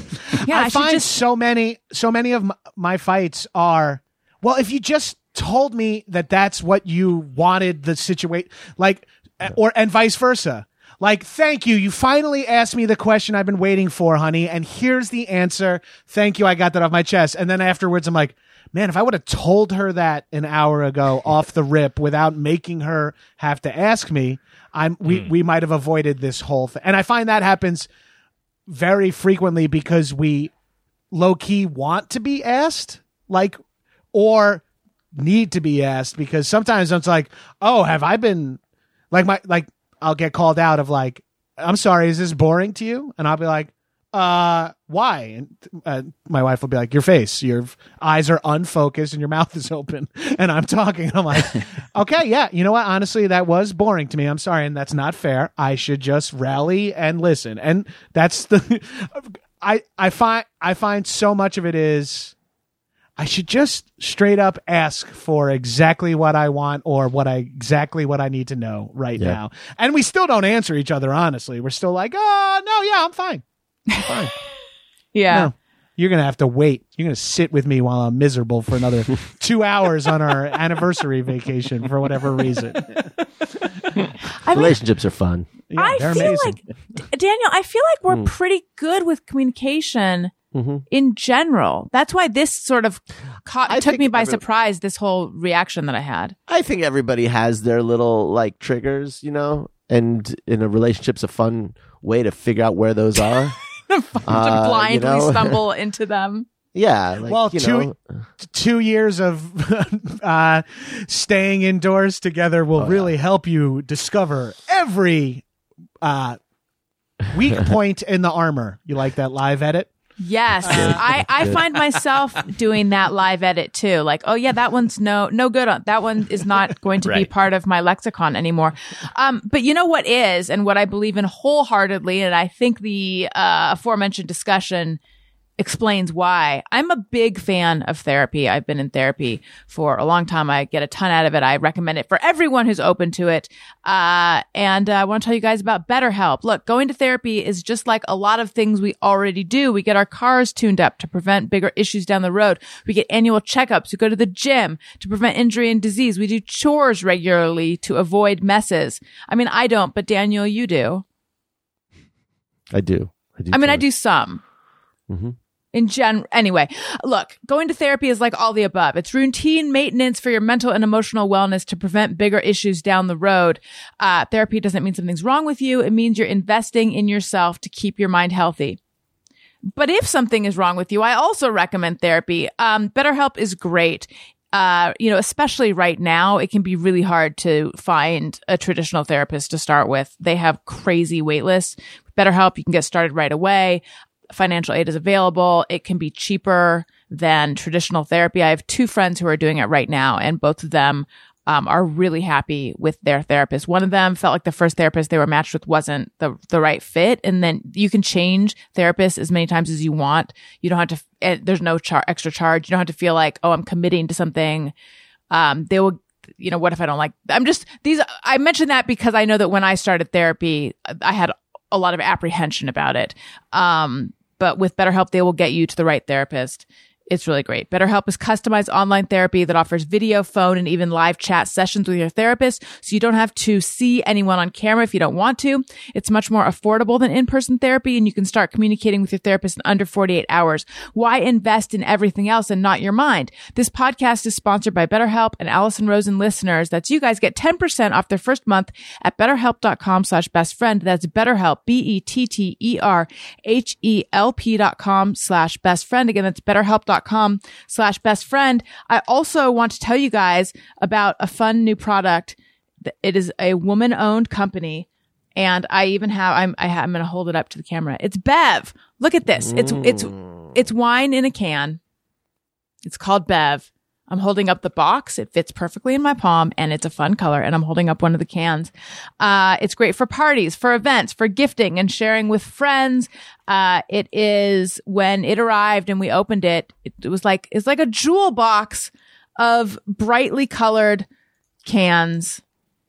yeah. I, I, find just. so many, so many of my, my fights are. Well, if you just told me that that's what you wanted the situation, like, eh, or and vice versa. Like, thank you. You finally asked me the question I've been waiting for, honey, and here's the answer. Thank you. I got that off my chest. And then afterwards, I'm like, man, if I would have told her that an hour ago off the rip without making her have to ask me, I'm we hmm. we might have avoided this whole thing. And I find that happens very frequently because we low key want to be asked, like, or need to be asked because sometimes it's like, oh, have I been like my like I'll get called out of like, I'm sorry, is this boring to you? And I'll be like, uh, why? And uh, my wife will be like, your face, your eyes are unfocused and your mouth is open, and I'm talking. And I'm like, okay, yeah, you know what? Honestly, that was boring to me. I'm sorry, and that's not fair. I should just rally and listen. And that's the, I I find I find so much of it is. I should just straight up ask for exactly what I want or what I exactly what I need to know right Yeah. now. And we still don't answer each other honestly. We're still like, "Oh, no, yeah, I'm fine." yeah. No. You're going to have to wait. You're going to sit with me while I'm miserable for another 2 hours on our anniversary vacation for whatever reason. I mean, Relationships are fun. Yeah, I feel amazing. like Daniel. I feel like we're pretty good with communication Mhm. in general. That's why this sort of caught, I took me by every- surprise. This whole reaction that I had. I think everybody has their little like triggers, you know, and in a relationship's a fun way to figure out where those are. to Uh, you blindly know? stumble into them. yeah. Like, Well, you two- know, two years of uh, staying indoors together will really help you discover every uh, weak point in the armor. You like that live edit? Yes, I, I find myself doing that live edit too. Like, oh yeah, that one's no no good. On that one is not going to be part of my lexicon anymore. Um, but you know what is, and what I believe in wholeheartedly, and I think the uh, aforementioned discussion explains why. I'm a big fan of therapy. I've been in therapy for a long time. I get a ton out of it. I recommend it for everyone who's open to it. Uh, and uh, I want to tell you guys about BetterHelp. Look, going to therapy is just like a lot of things we already do. We get our cars tuned up to prevent bigger issues down the road. We get annual checkups. We go to the gym to prevent injury and disease. We do chores regularly to avoid messes. I mean, I don't, but Daniel, you do. I do. I do. I mean, I do some. Mhm. In gen, anyway, look, going to therapy is like all the above. It's routine maintenance for your mental and emotional wellness to prevent bigger issues down the road. Uh, therapy doesn't mean something's wrong with you. It means you're investing in yourself to keep your mind healthy. But if something is wrong with you, I also recommend therapy. Um, BetterHelp is great. Uh, you know, especially right now, it can be really hard to find a traditional therapist to start with. They have crazy wait lists. BetterHelp, you can get started right away. Financial aid is available. It can be cheaper than traditional therapy. I have two friends who are doing it right now, and both of them um, are really happy with their therapist. One of them felt like the first therapist they were matched with wasn't the the right fit, and then you can change therapists as many times as you want. You don't have to. eh, There's no char- extra charge. You don't have to feel like, oh, I'm committing to something. Um, they will. You know, what if I don't like? I'm just these. I mentioned that because I know that when I started therapy, I had a lot of apprehension about it. Um, but with BetterHelp, they will get you to the right therapist. It's really great. BetterHelp is customized online therapy that offers video, phone, and even live chat sessions with your therapist. So you don't have to see anyone on camera if you don't want to. It's much more affordable than in-person therapy and you can start communicating with your therapist in under 48 hours. Why invest in everything else and not your mind? This podcast is sponsored by BetterHelp and Allison Rosen listeners. That's you guys get 10% off their first month at betterhelp.com slash best friend. That's BetterHelp, E B-E-T-T-E-R-H-E-L-P dot com slash best friend. Again, that's betterhelp.com slash best friend. I also want to tell you guys about a fun new product. It is a woman owned company. And I even have, I'm, I I'm going to hold it up to the camera. It's Bev. Look at this. It's, it's, it's wine in a can. It's called Bev. I'm holding up the box. It fits perfectly in my palm and it's a fun color. And I'm holding up one of the cans. Uh, it's great for parties, for events, for gifting and sharing with friends. Uh, it is when it arrived and we opened it, it, was like, it's like a jewel box of brightly colored cans.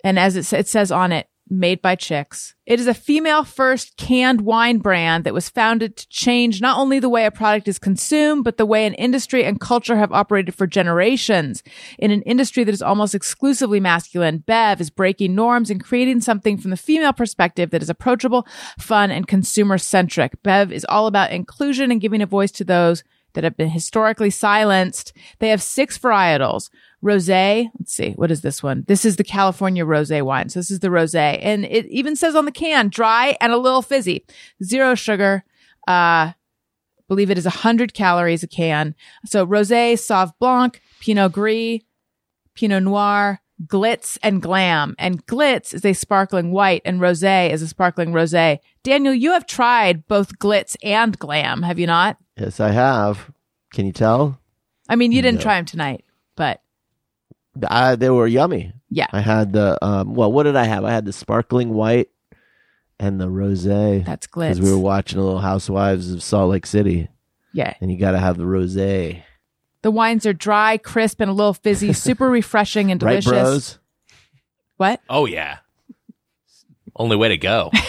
And as it, it says on it, made by chicks. It is a female first canned wine brand that was founded to change not only the way a product is consumed, but the way an industry and culture have operated for generations. In an industry that is almost exclusively masculine, Bev is breaking norms and creating something from the female perspective that is approachable, fun, and consumer centric. Bev is all about inclusion and giving a voice to those that have been historically silenced. They have six varietals. Rosé. Let's see. What is this one? This is the California rosé wine. So this is the rosé. And it even says on the can, dry and a little fizzy. Zero sugar. Uh, believe it is a 100 calories a can. So rosé, sauv blanc, pinot gris, pinot noir, glitz and glam. And glitz is a sparkling white and rosé is a sparkling rosé. Daniel, you have tried both glitz and glam, have you not? Yes, I have. Can you tell? I mean, you didn't No. try them tonight, but Uh, they were yummy. yeah, I had the um. Well, what did I have? I had the sparkling white and the rosé. that's glitz. Because we were watching a little Housewives of Salt Lake City, yeah. and you got to have the rosé, The wines are dry, crisp, and a little fizzy, super refreshing and delicious. right, delicious. bros? What? Oh yeah. Only way to go.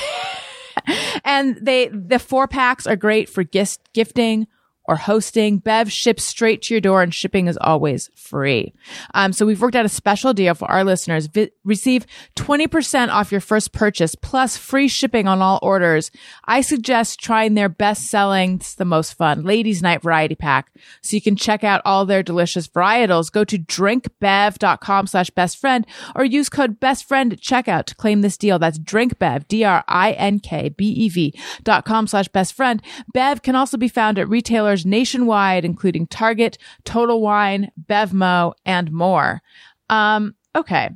And they the four packs are great for gift gifting or hosting. Bev ships straight to your door and shipping is always free. Um, so we've worked out a special deal for our listeners. Receive 20% off your first purchase plus free shipping on all orders. I suggest trying their best selling, it's the most fun, ladies night variety pack. So you can check out all their delicious varietals. Go to drinkbev.com slash best friend or use code best friend at checkout to claim this deal. That's drinkbev, D-R-I-N-K-B-E-V dot com slash best friend. Bev can also be found at retailers nationwide, including Target, Total Wine, Bevmo, and more. Um, okay. they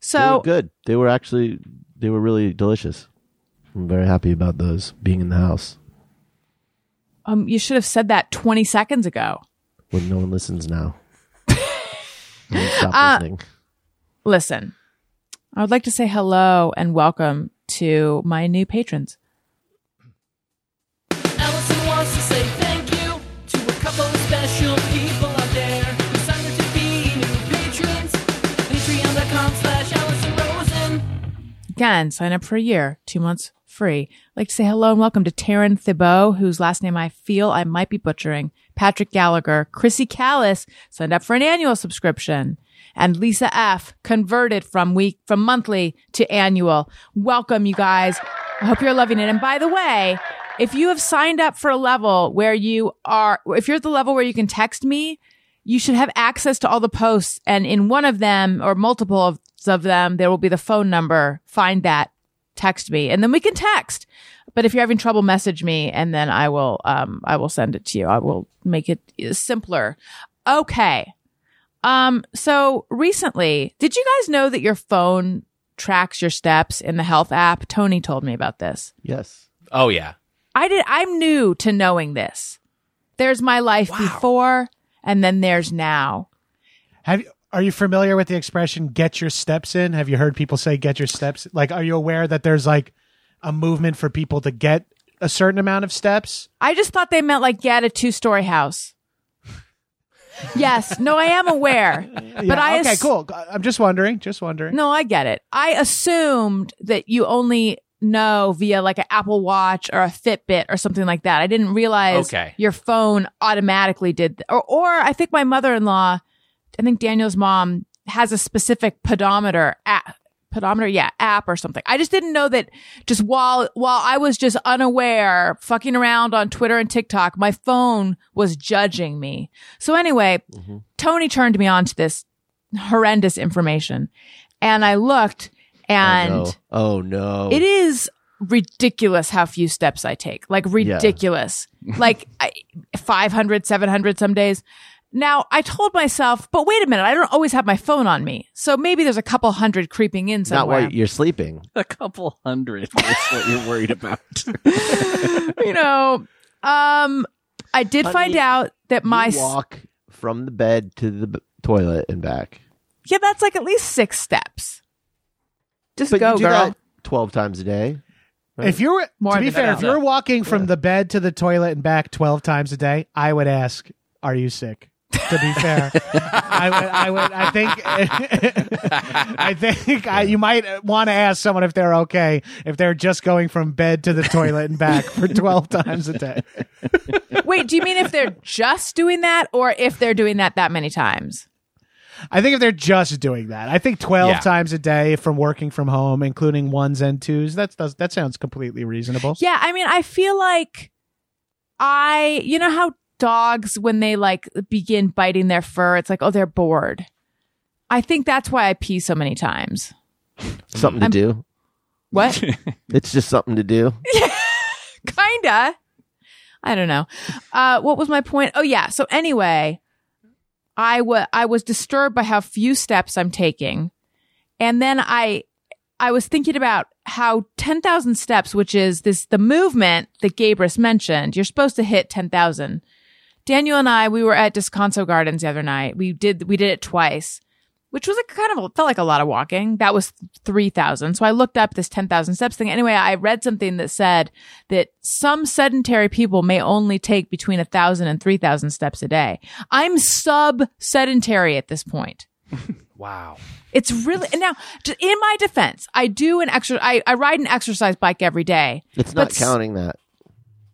So were good. They were actually they were really delicious. I'm very happy about those being in the house um, you should have said that 20 seconds ago. when no one listens now. Stop Uh, listening. Listen, I would like to say hello and welcome to my new patrons. Again, sign up for a year, two months free. I'd like to say hello and welcome to Taryn Thibault, whose last name I feel I might be butchering, Patrick Gallagher, Chrissy Callis, signed up for an annual subscription, and Lisa F, converted from week, from monthly to annual. Welcome, you guys. I hope you're loving it. And by the way, if you have signed up for a level where you are, if you're at the level where you can text me, you should have access to all the posts. And in one of them or multiple of, of them, there will be the phone number. Find that, text me, and then we can text. But if you're having trouble, message me, and then I will, um, I will send it to you. I will make it simpler. Okay. Um, so recently, did you guys know that your phone tracks your steps in the health app? Tony told me about this. Yes. Oh yeah. I did. I'm new to knowing this. There's my life before, and then there's now. Have you, are you familiar with the expression "get your steps in"? Have you heard people say "get your steps"? Like, are you aware that there's like a movement for people to get a certain amount of steps? I just thought they meant like get a two story house. yes. No, I am aware. But Yeah, I okay, ass- cool. I'm just wondering. Just wondering. No, I get it. I assumed that you only know via like an Apple Watch or a Fitbit or something like that. I didn't realize Okay. your phone automatically did. Th- or, or I think my mother in law, I think Daniel's mom has a specific pedometer app. Pedometer, yeah, app or something. I just didn't know that just while, while I was just unaware, fucking around on Twitter and TikTok, my phone was judging me. So anyway, mm-hmm. Tony turned me on to this horrendous information and I looked and oh, no. oh no. it is ridiculous how few steps I take. Like ridiculous. like I, 500, 700 some days. Now I told myself, but wait a minute, I don't always have my phone on me. So maybe there's a couple hundred creeping in somewhere. Not somewhere. while you're sleeping. A couple hundred is what you're worried about. you know, um, I did Honey, find out that my, you walk from the bed to the b- toilet and back. Yeah, that's like at least six steps. Just But go, you do girl. that twelve times a day. If you were More to be fair, if you're walking from the bed to the toilet and back twelve times a day, I would ask, "Are you sick?" To be fair, I would. I would. I think. I think I, you might want to ask someone if they're okay if they're just going from bed to the toilet and back for twelve times a day. Wait, do you mean if they're just doing that or if they're doing that that many times? I think if they're just doing that, I think twelve Yeah. times a day from working from home, including ones and twos, that's does that sounds completely reasonable. Yeah, I mean, I feel like I, you know how dogs, when they like begin biting their fur, it's like, oh, they're bored. I think that's why I pee so many times. Something to I'm- do. What? It's just something to do. Kinda. I don't know. Uh, what was my point? Oh yeah. So anyway, I wa I was disturbed by how few steps I'm taking, and then I I was thinking about how ten thousand steps, which is this the movement that Gabrus mentioned, you're supposed to hit ten thousand. Daniel and I, we were at Descanso Gardens the other night. We did we did it twice, which was like kind of felt like a lot of walking. That was three thousand. So I looked up this ten thousand steps thing. Anyway, I read something that said that some sedentary people may only take between a thousand and three thousand steps a day. I'm sub sedentary at this point. Wow. It's really now in my defense, I do an extra. I, I ride an exercise bike every day. It's not counting that.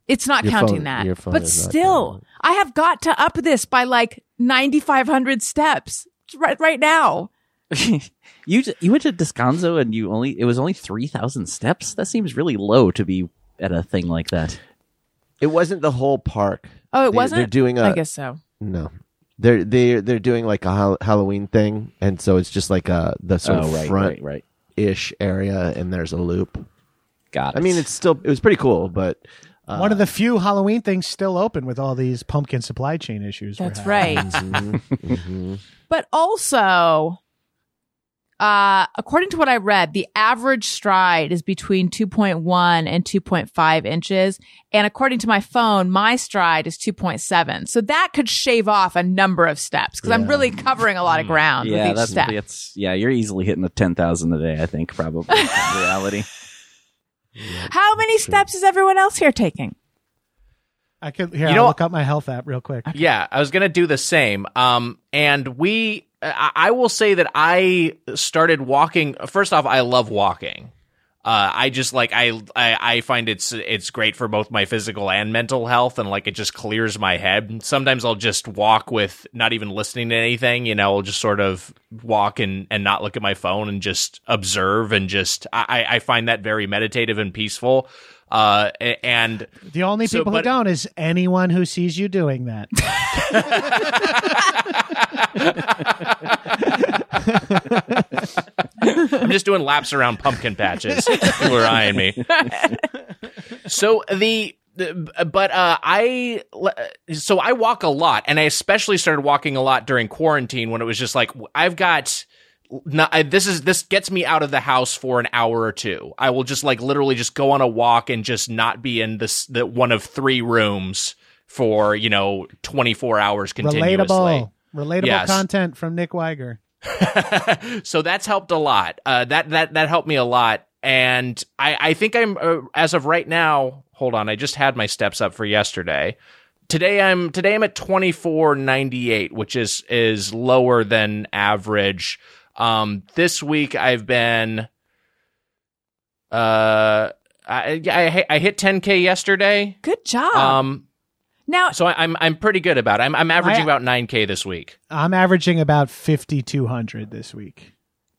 It's not Your counting phone- that. your phone but still, I have got to up this by like 9,500 steps right, right now. you you went to Descanso and you only it was only three thousand steps. That seems really low to be at a thing like that. It wasn't the whole park. Oh, it They- wasn't? They're doing a I guess so. no. They're they they're doing like a Hall- Halloween thing, and so it's just like a the sort oh of right, front right, right. ish area, and there's a loop. Got it. I mean, it's still it was pretty cool, but uh, One of the few Halloween things still open with all these pumpkin supply chain issues. That's having. right. mhm, mhm. But also, uh, according to what I read, the average stride is between 2.1 and 2.5 inches. And according to my phone, my stride is 2.7. So that could shave off a number of steps because I'm really covering a lot of ground yeah, with each that's step. it's yeah. You're easily hitting the ten thousand a day. I think probably in reality. How many steps is everyone else here taking? I could here. You I'll know- look up my health app real quick. Yeah, I was gonna do the same. Um, and we, I, I will say that I started walking. First off, I love walking. Uh, I just like I, I I find it's it's great for both my physical and mental health, and like it just clears my head. Sometimes I'll just walk with not even listening to anything. You know, I'll just sort of walk and and not look at my phone and just observe and just I I find that very meditative and peaceful. Uh, and The only So, people who don't is anyone who sees you doing that. I'm just doing laps around pumpkin patches. Are eyeing me. So the, but uh, I so I walk a lot, and I especially started walking a lot during quarantine when it was just like I've got. Not, I, this is this gets me out of the house for an hour or two. I will just like literally just go on a walk and just not be in this the one of three rooms for you know 24 hours continuously. Relatable, relatable Yes. content from Nick Wiger. so that's helped a lot. Uh, that that that helped me a lot, and I I think I'm uh, as of right now. Hold on, I just had my steps up for yesterday. Today I'm today I'm at twenty four ninety eight, which is is lower than average. Um, this week I've been. Uh, I I, hit- I hit ten k yesterday. Good job. Um, now, so I, I'm I'm pretty good about it. I'm I'm averaging I- about nine k this week. I'm averaging about 5,200 this week.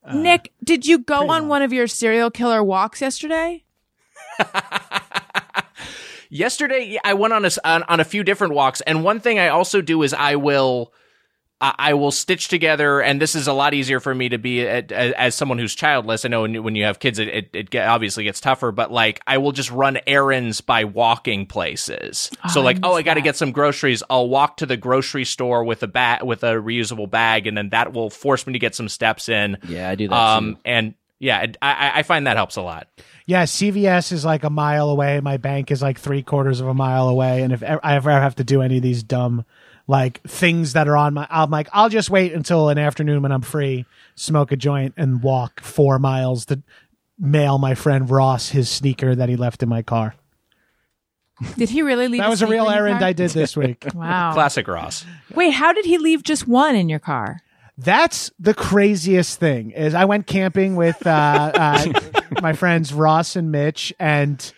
Uh, Nick, did you go on long. one of your serial killer walks yesterday? Yesterday, I went on a s- on, on a few different walks, and one thing I also do is I will. I I will stitch together, and this is a lot easier for me to be at, as, as someone who's childless. I know when, you- when you have kids, it, it, it get, obviously gets tougher, but like I will just run errands by walking places. so I like, oh, I got to get some groceries. I'll walk to the grocery store with a bat with a reusable bag, and then that will force me to get some steps in. Yeah, I do that. Um, too. and yeah, I, I- I find that helps a lot. Yeah, CVS is like a mile away. My bank is like three quarters of a mile away. And if I ever have to do any of these dumb like things that are on my. I'm like, I'll just wait until an afternoon when I'm free, smoke a joint, and walk four miles to mail my friend Ross his sneaker that he left in my car. Did he really leave? That was a real sneaker in your errand? I did this week. Wow. Classic Ross. Wait, how did he leave just one in your car? That's the craziest thing. Is I went camping with uh, uh, my friends Ross and Mitch, and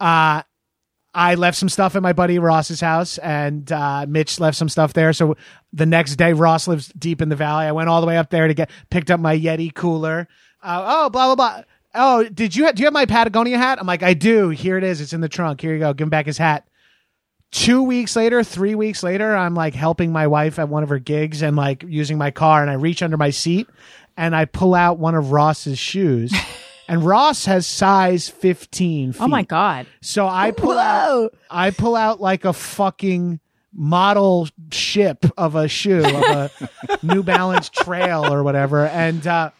uh, I left some stuff at my buddy Ross's house, and uh, Mitch left some stuff there. So the next day, Ross lives deep in the valley. I went all the way up there to get picked up my Yeti cooler. Uh, oh, blah blah blah. Oh, did you do you have my Patagonia hat? I'm like, I do. Here it is. It's in the trunk. Here you go. Give him back his hat two weeks later, three weeks later, I'm like helping my wife at one of her gigs and like using my car, and I reach under my seat and I pull out one of Ross's shoes. And Ross has size 15 feet. Oh my god. So I pull out I pull out like a fucking model ship of a shoe of a New Balance trail or whatever and uh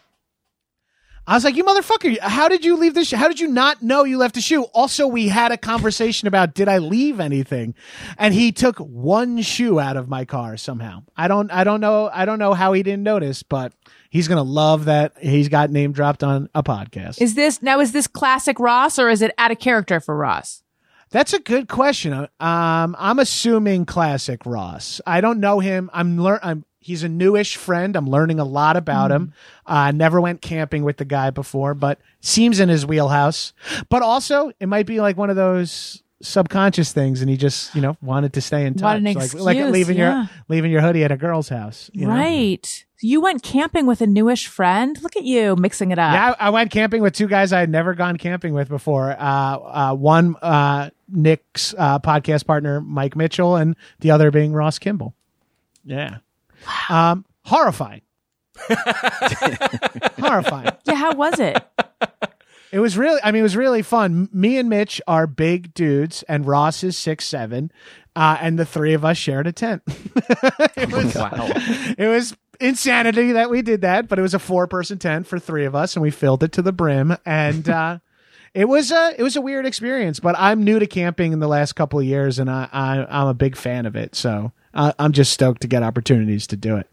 I was like, "You motherfucker! How did you leave this? How did you not know you left a shoe?" Also, we had a conversation about did I leave anything, and he took one shoe out of my car somehow. I don't, I don't know, I don't know how he didn't notice, but he's gonna love that he's got name dropped on a podcast. Is this now? Is this classic Ross or is it out of character for Ross? That's a good question. Um, I'm assuming classic Ross. I don't know him. I'm learn. I'm he's a newish friend. I'm learning a lot about him. Uh, never went camping with the guy before, but seems in his wheelhouse. But also, it might be like one of those subconscious things, and he just you know wanted to stay in touch, What an like like leaving yeah. your leaving your hoodie at a girl's house. you know? Right. You went camping with a newish friend. Look at you mixing it up. Yeah, I, I went camping with two guys I had never gone camping with before. Uh, uh, one, uh, Nick's uh, podcast partner, Mike Mitchell, and the other being Ross Kimball. Yeah. Um, horrifying. horrifying. Yeah, how was it? It was really, I mean, it was really fun. Me and Mitch are big dudes, and Ross is six seven, uh, and the three of us shared a tent. it was, Wow. it was insanity that we did that, but it was a four person tent for three of us, and we filled it to the brim. And uh, it was a it was a weird experience. But I'm new to camping in the last couple of years, and I, I I'm a big fan of it. So uh, I'm just stoked to get opportunities to do it.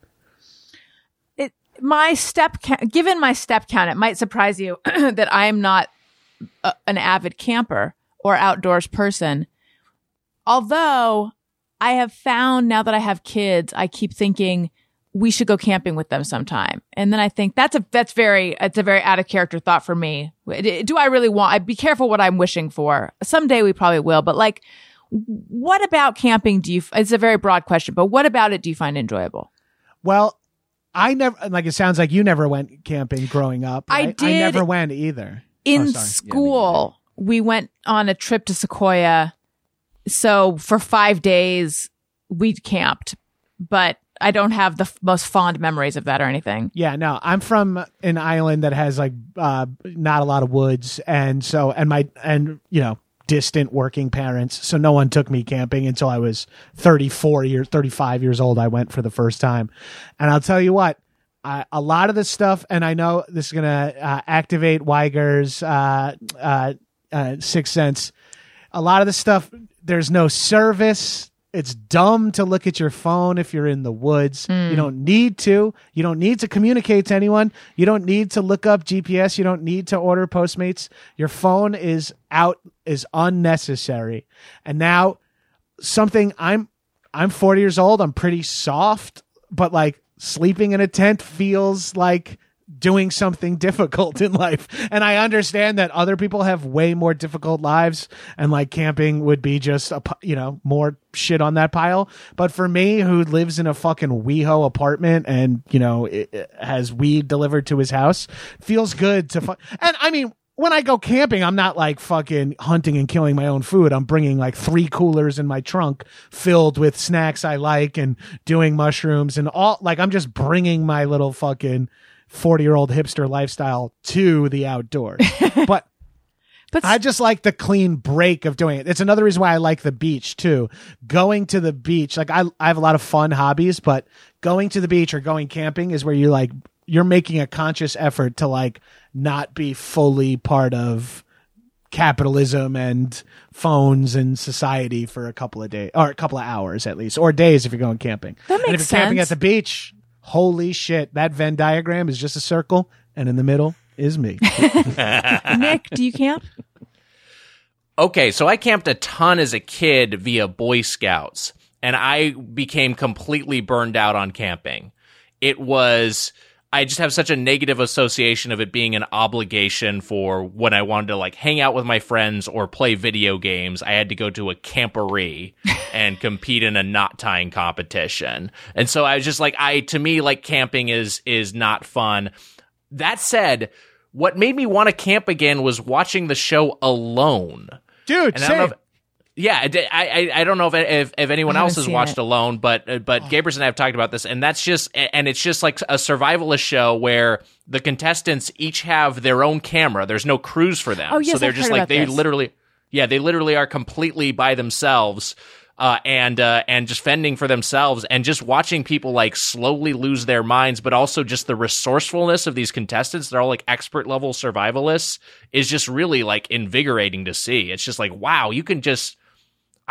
it my step given my step count, it might surprise you that I am not a, an avid camper or outdoors person. Although I have found now that I have kids, I keep thinking we should go camping with them sometime. And then I think that's a that's very it's a very out of character thought for me. Do I really want? I'd be careful what I'm wishing for. Someday we probably will, but like what about camping do you it's a very broad question, but what about it do you find enjoyable? Well, I never like it sounds like you never went camping growing up. I right? I did- never went either. in Oh, school we went on a trip to sequoia so for five days we camped but i don't have the f- most fond memories of that or anything Yeah, no, I'm from an island that has like uh, not a lot of woods, and so and my and you know distant working parents, so no one took me camping until I was 34 years, 35 years old. I went for the first time, and I'll tell you what. I, a lot of the stuff, and I know this is gonna uh, activate Wiger's uh, uh, uh, sixth sense. A lot of the stuff, there's no service. It's dumb to look at your phone if you're in the woods. You don't need to. You don't need to communicate to anyone. You don't need to look up GPS. You don't need to order Postmates. Your phone is out is unnecessary. And now something I'm I'm 40 years old. I'm pretty soft, but like sleeping in a tent feels like doing something difficult in life. And I understand that other people have way more difficult lives and like camping would be just a you know, more shit on that pile. But for me who lives in a fucking WeHo apartment and, you know, it, it has weed delivered to his house, feels good to fu- And I mean, when I go camping, I'm not like fucking hunting and killing my own food. I'm bringing like three coolers in my trunk filled with snacks I like and doing mushrooms and all. Like I'm just bringing my little fucking 40 year old hipster lifestyle to the outdoors. but but I just like the clean break of doing it. It's another reason why I like the beach too. Going to the beach, like I, I have a lot of fun hobbies, but going to the beach or going camping is where you like you're making a conscious effort to like not be fully part of capitalism and phones and society for a couple of days or a couple of hours at least or days if you're going camping. That makes and if you're camping at the beach, holy shit, that Venn diagram is just a circle and in the middle is me. Nick, do you camp? Okay, so I camped a ton as a kid via Boy Scouts, and I became completely burned out on camping. It was. I just have such a negative association of it being an obligation for when I wanted to like hang out with my friends or play video games. I had to go to a camporee and compete in a knot tying competition. And so I was just like, I, to me, like camping is, is not fun. That said, what made me want to camp again was watching the show Alone. Dude, And I don't know same. if, yeah, I, I, I- don't know if, if, if anyone else has watched it. Oh. Alone, but uh, but Gabrus and I have talked about this, and that's just and it's just like a survivalist show where the contestants each have their own camera. There's no crews for them, Oh, yes, so they're I've just like they this. literally, yeah, they literally are completely by themselves. Uh, and uh, and just fending for themselves, and just watching people like slowly lose their minds, but also just the resourcefulness of these contestants—they're all like expert level survivalists—is just really like invigorating to see. It's just like, wow, you can just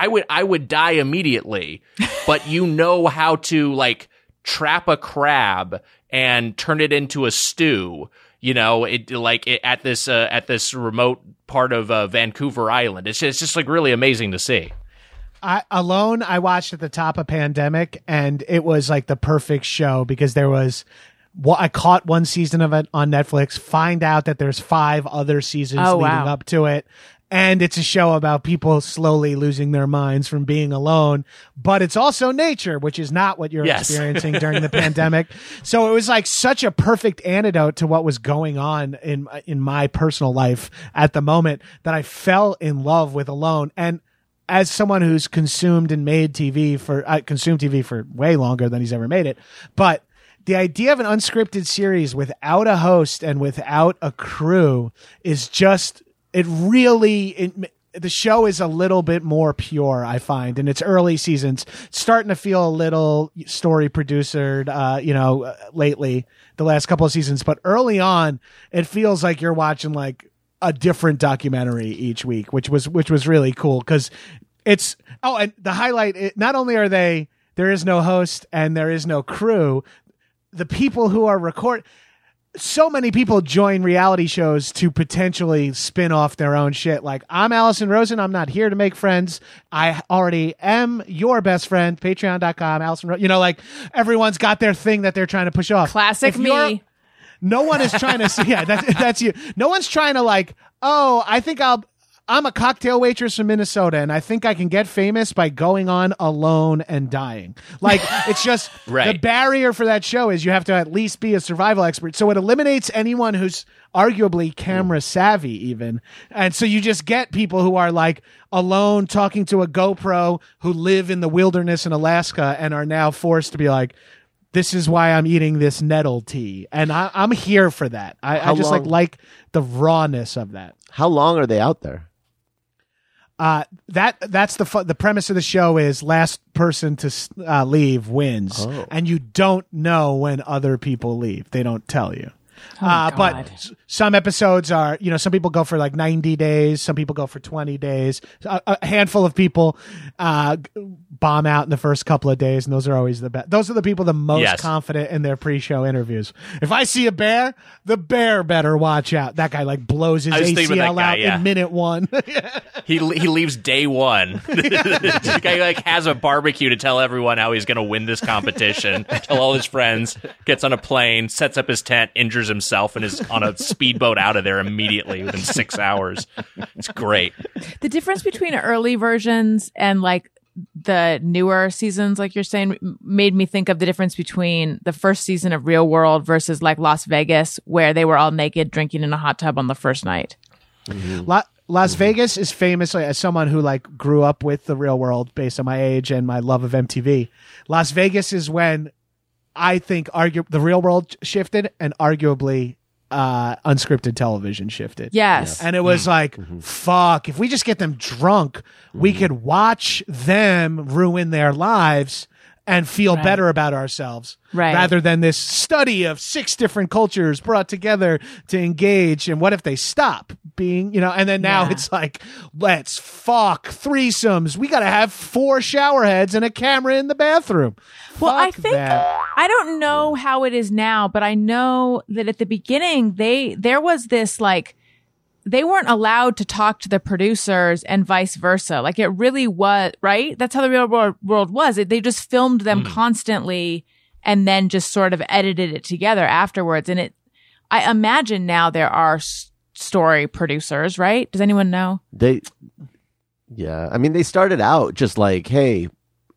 I would I would die immediately, but you know how to like trap a crab and turn it into a stew. You know, it like it, at this uh, at this remote part of uh, Vancouver Island. It's just, it's just like really amazing to see. I, alone i watched at the top of pandemic and it was like the perfect show because there was well, I caught one season of it on Netflix. Find out that there's five other seasons Oh, leading wow. up to it, and it's a show about people slowly losing their minds from being alone. But it's also nature, which is not what you're Yes. experiencing during the pandemic. So it was like such a perfect antidote to what was going on in in my personal life at the moment that I fell in love with Alone and as someone who's consumed and made TV for uh, consumed TV for way longer than he's ever made it, but the idea of an unscripted series without a host and without a crew is just it really it, the show is a little bit more pure i find in its early seasons starting to feel a little story producered uh you know uh, lately the last couple of seasons but early on it feels like you're watching like a different documentary each week which was which was really cool because it's oh and the highlight it, not only are they there is no host and there is no crew the people who are record so many people join reality shows to potentially spin off their own shit. Like, I'm Allison Rosen. I'm not here to make friends. I already am your best friend. Patreon.com, Allison Rosen. You know, like, everyone's got their thing that they're trying to push off. Classic If me. no one is trying to see. yeah that's that's you no one's trying to like oh i think i'll i'm a cocktail waitress from minnesota and i think i can get famous by going on alone and dying like it's just the barrier for that show is you have to at least be a survival expert so it eliminates anyone who's arguably camera mm. savvy even and so you just get people who are like alone talking to a gopro who live in the wilderness in alaska and are now forced to be like this is why I'm eating this nettle tea, and I, I'm here for that. I, I just like like the rawness of that. How long are they out there? Uh, that that's the fu- the premise of the show is last person to uh, leave wins, Oh. and you don't know when other people leave. They don't tell you. uh, but God. s- some episodes are, you know, some people go for like 90 days, some people go for 20 days. A, a handful of people uh, bomb out in the first couple of days, and those are always the best. Those are the people the most Yes. confident in their pre-show interviews. If I see a bear, the bear better watch out. That guy like blows his I was thinking about ACL guy, out yeah. in minute one. He he leaves day one. the guy like has a barbecue to tell everyone how he's going to win this competition. tell all his friends. Gets on a plane, sets up his tent, injures himself, and is on a speedboat out of there immediately within six hours. It's great. The difference between early versions and like the newer seasons, like you're saying, made me think of the difference between the first season of Real World versus like Las Vegas, where they were all naked drinking in a hot tub on the first night. Mm-hmm. La- Las mm-hmm. Vegas is famous like, as someone who like grew up with the real world based on my age and my love of MTV. Las Vegas is when I think argue the real world shifted and arguably uh unscripted television shifted. Yes. And it was like, fuck, if we just get them drunk, we could watch them ruin their lives and feel Right. better about ourselves. Right. Rather than this study of six different cultures brought together to engage. And what if they stop being, you know, and then now Yeah. it's like, let's fuck threesomes. We got to have four shower heads and a camera in the bathroom. Well, I think that. I don't know how it is now, but I know that at the beginning they there was this like they weren't allowed to talk to the producers and vice versa. Like it really was right. That's how the real world, world was. It, they just filmed them hmm. constantly and then just sort of edited it together afterwards. And it, I imagine now there are s- story producers, right? Does anyone know? They, yeah. I mean, they started out just like, hey,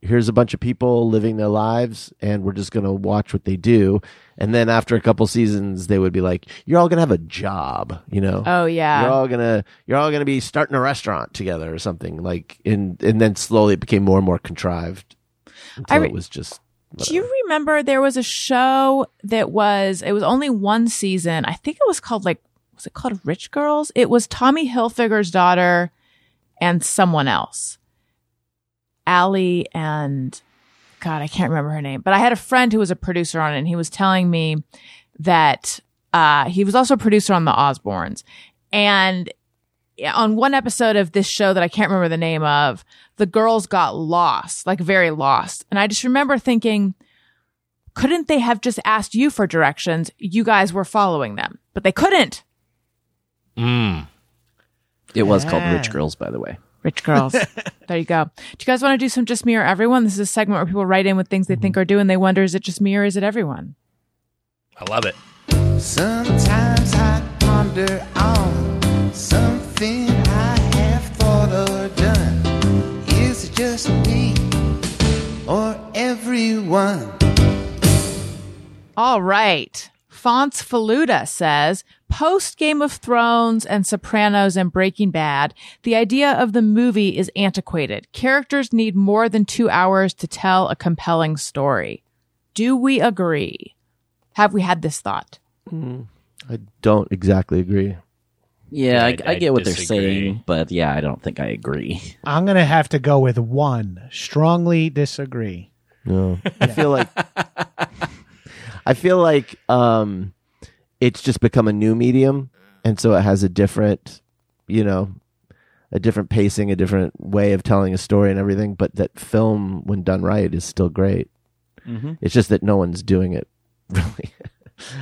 here's a bunch of people living their lives, and we're just gonna watch what they do. And then after a couple seasons, they would be like, you're all gonna have a job, you know. Oh yeah. You're all gonna you're all gonna be starting a restaurant together or something like, and and then slowly it became more and more contrived until re- it was just. Do you remember there was a show that was it was only one season. I think it was called like was it called Rich Girls? It was Tommy Hilfiger's daughter and someone else. Allie and God, I can't remember her name. But I had a friend who was a producer on it and he was telling me that uh he was also a producer on the Osbournes. And on one episode of this show that I can't remember the name of, the girls got lost, like very lost. And I just remember thinking, couldn't they have just asked you for directions? You guys were following them, but they couldn't. Mm. It was called Rich Girls, by the way. Rich girls. there you go. Do you guys want to do some just me or everyone? This is a segment where people write in with things they think are due and they wonder, is it just me or is it everyone? I love it. Sometimes I ponder on something I have thought or done. Is it just me or everyone? All right. Fonts Faluda says, post Game of Thrones and Sopranos and Breaking Bad, the idea of the movie is antiquated. Characters need more than two hours to tell a compelling story. Do we agree? Have we had this thought? Hmm. I don't exactly agree. Yeah, I, I- I, I get what they're saying, but yeah, I don't think I agree. I'm going to have to go with one. Strongly disagree. No, I feel like I feel like um, it's just become a new medium, and so it has a different, you know, a different pacing, a different way of telling a story and everything. But that film, when done right, is still great. Mm-hmm. It's just that no one's doing it really.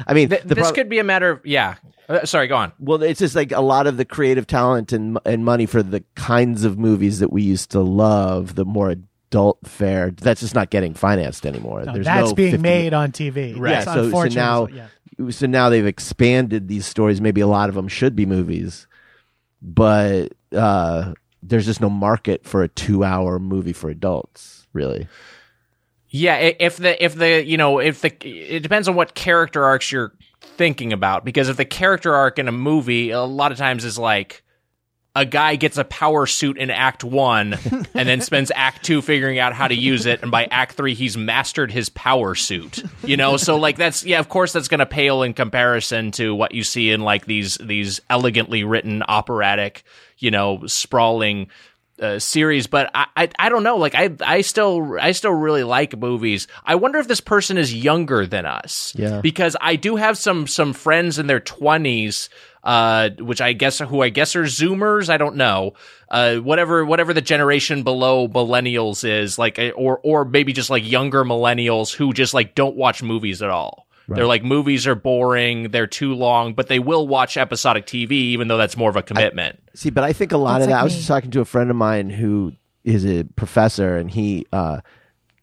I mean, Th- this prob- could be a matter of yeah. Uh, sorry, go on. well, it's just like a lot of the creative talent and and money for the kinds of movies that we used to love, the more adult fare. That's just not getting financed anymore. No, There's that's no being 50 made on TV. Right. That's So- so now- yeah. so now they've expanded these stories. Maybe a lot of them should be movies, but uh, there's just no market for a two-hour movie for adults. Really, Yeah, if the if the you know if the it depends on what character arcs you're thinking about because if the character arc in a movie a lot of times is like a guy gets a power suit in act 1 and then spends act 2 figuring out how to use it and by act 3 he's mastered his power suit you know so like that's yeah of course that's going to pale in comparison to what you see in like these these elegantly written operatic you know sprawling uh, series, but I, I I don't know. Like I I still I still really like movies. I wonder if this person is younger than us. Yeah. Because I do have some some friends in their twenties, uh, which I guess who I guess are Zoomers. I don't know. Uh, whatever whatever the generation below millennials is like, uh, or or maybe just like younger millennials who just like don't watch movies at all. They're like movies are boring, they're too long, but they will watch episodic TV, even though that's more of a commitment. see, but I think a lot That's of that. like I was just talking to a friend of mine who is a professor, and he uh,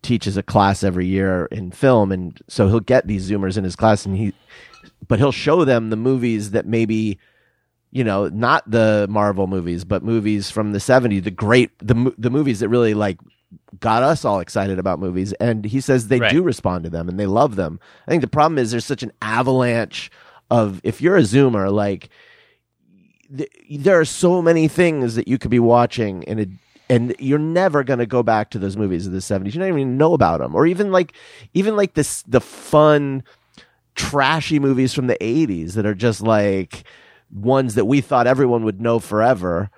teaches a class every year in film, and so he'll get these Zoomers in his class, and he, but he'll show them the movies that maybe you know, not the Marvel movies, but movies from the 70s, the great the the movies that really like got us all excited about movies and he says they Right. do respond to them and they love them. I think the problem is there's such an avalanche of if you're a zoomer like th- there are so many things that you could be watching and it and you're never going to go back to those movies of the 70s. You don't even know about them or even like even like this the fun trashy movies from the 80s that are just like ones that we thought everyone would know forever.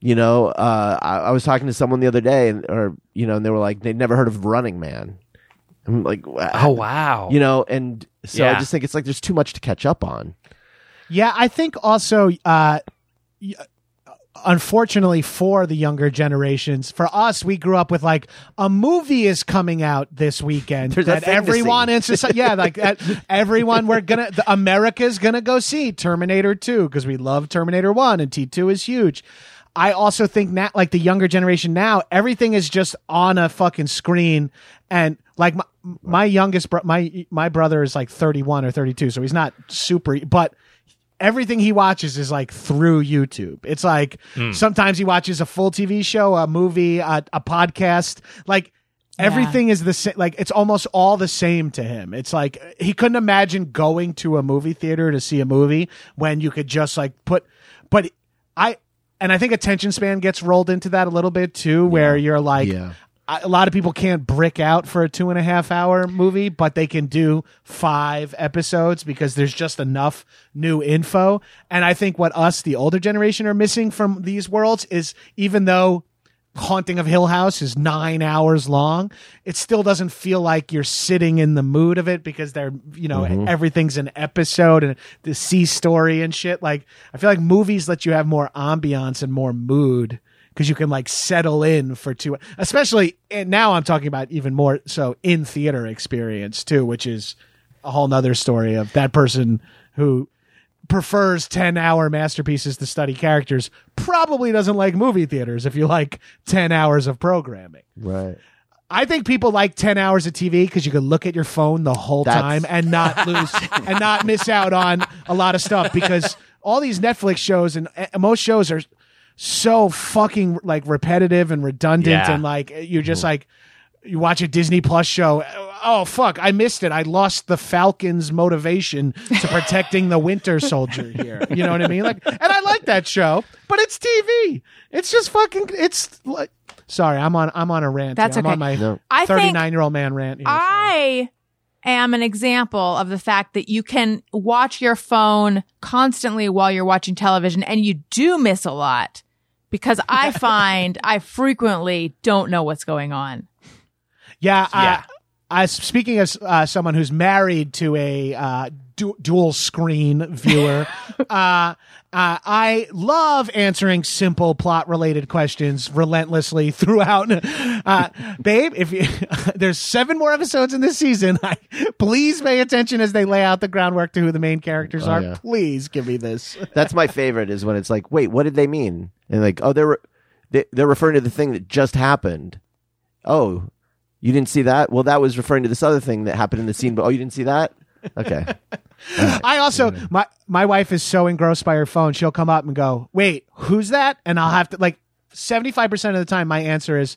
You know, uh, I, I was talking to someone the other day, and, or you know, and they were like, they'd never heard of Running Man. I'm like, Oh wow. you know, and so I just think it's like there's too much to catch up on. Yeah, I think also uh, y- unfortunately for the younger generations, for us, we grew up with like a movie is coming out this weekend There's that everyone in society, yeah, like that, everyone we're gonna, the, America's gonna go see Terminator 2 because we love Terminator 1 and T2 is huge. I also think now, like the younger generation now, everything is just on a fucking screen, and like my, my youngest, bro- my my brother is like thirty one or thirty two, so he's not super, but everything he watches is like through YouTube. It's like hmm. sometimes he watches a full TV show, a movie, a, a podcast, like. Everything is the same. Like it's almost all the same to him. It's like he couldn't imagine going to a movie theater to see a movie when you could just like put. But I and I think attention span gets rolled into that a little bit too, where you're like, Yeah. A lot of people can't brick out for a two and a half hour movie, but they can do five episodes because there's just enough new info. And I think what us, the older generation, are missing from these worlds is even though Haunting of Hill House is nine hours long, it still doesn't feel like you're sitting in the mood of it because they're, you know, mm-hmm. everything's an episode and the sea story and shit. Like, I feel like movies let you have more ambiance and more mood because you can like settle in for two, especially, and now I'm talking about even more so in theater experience too, which is a whole nother story of that person who prefers 10 hour masterpieces to study characters probably doesn't like movie theaters if you like 10 hours of programming. Right. I think people like 10 hours of TV because you can look at your phone the whole That's- time and not lose and not miss out on a lot of stuff because all these Netflix shows and most shows are so fucking like repetitive and redundant Yeah. and like you're just mm-hmm. like you watch a Disney Plus show. Oh fuck! I missed it. I lost the Falcons' motivation to protecting the Winter Soldier here. You know what I mean? Like, and I like that show, but it's TV. It's just fucking. It's like. Sorry, I'm on. I'm on a rant. That's here. I'm okay. on my No. I think 39 year old man rant. Here, sorry. I am an example of the fact that you can watch your phone constantly while you're watching television and you do miss a lot because I find I frequently don't know what's going on. Yeah, Yeah. Uh, I speaking as uh, someone who's married to a uh, du- dual screen viewer, uh, uh, I love answering simple plot related questions relentlessly throughout. Uh, babe, if you, there's seven more episodes in this season, I, please pay attention as they lay out the groundwork to who the main characters Oh, are. yeah. Please give me this. That's my favorite is when it's like, wait, what did they mean? And like, oh, they're they, they're referring to the thing that just happened. Oh, you didn't see that? Well, that was referring to this other thing that happened in the scene. But oh, you didn't see that? Okay. I also my my wife is so engrossed by her phone, she'll come up and go, "Wait, who's that?" And I'll have to like seventy five percent of the time, my answer is.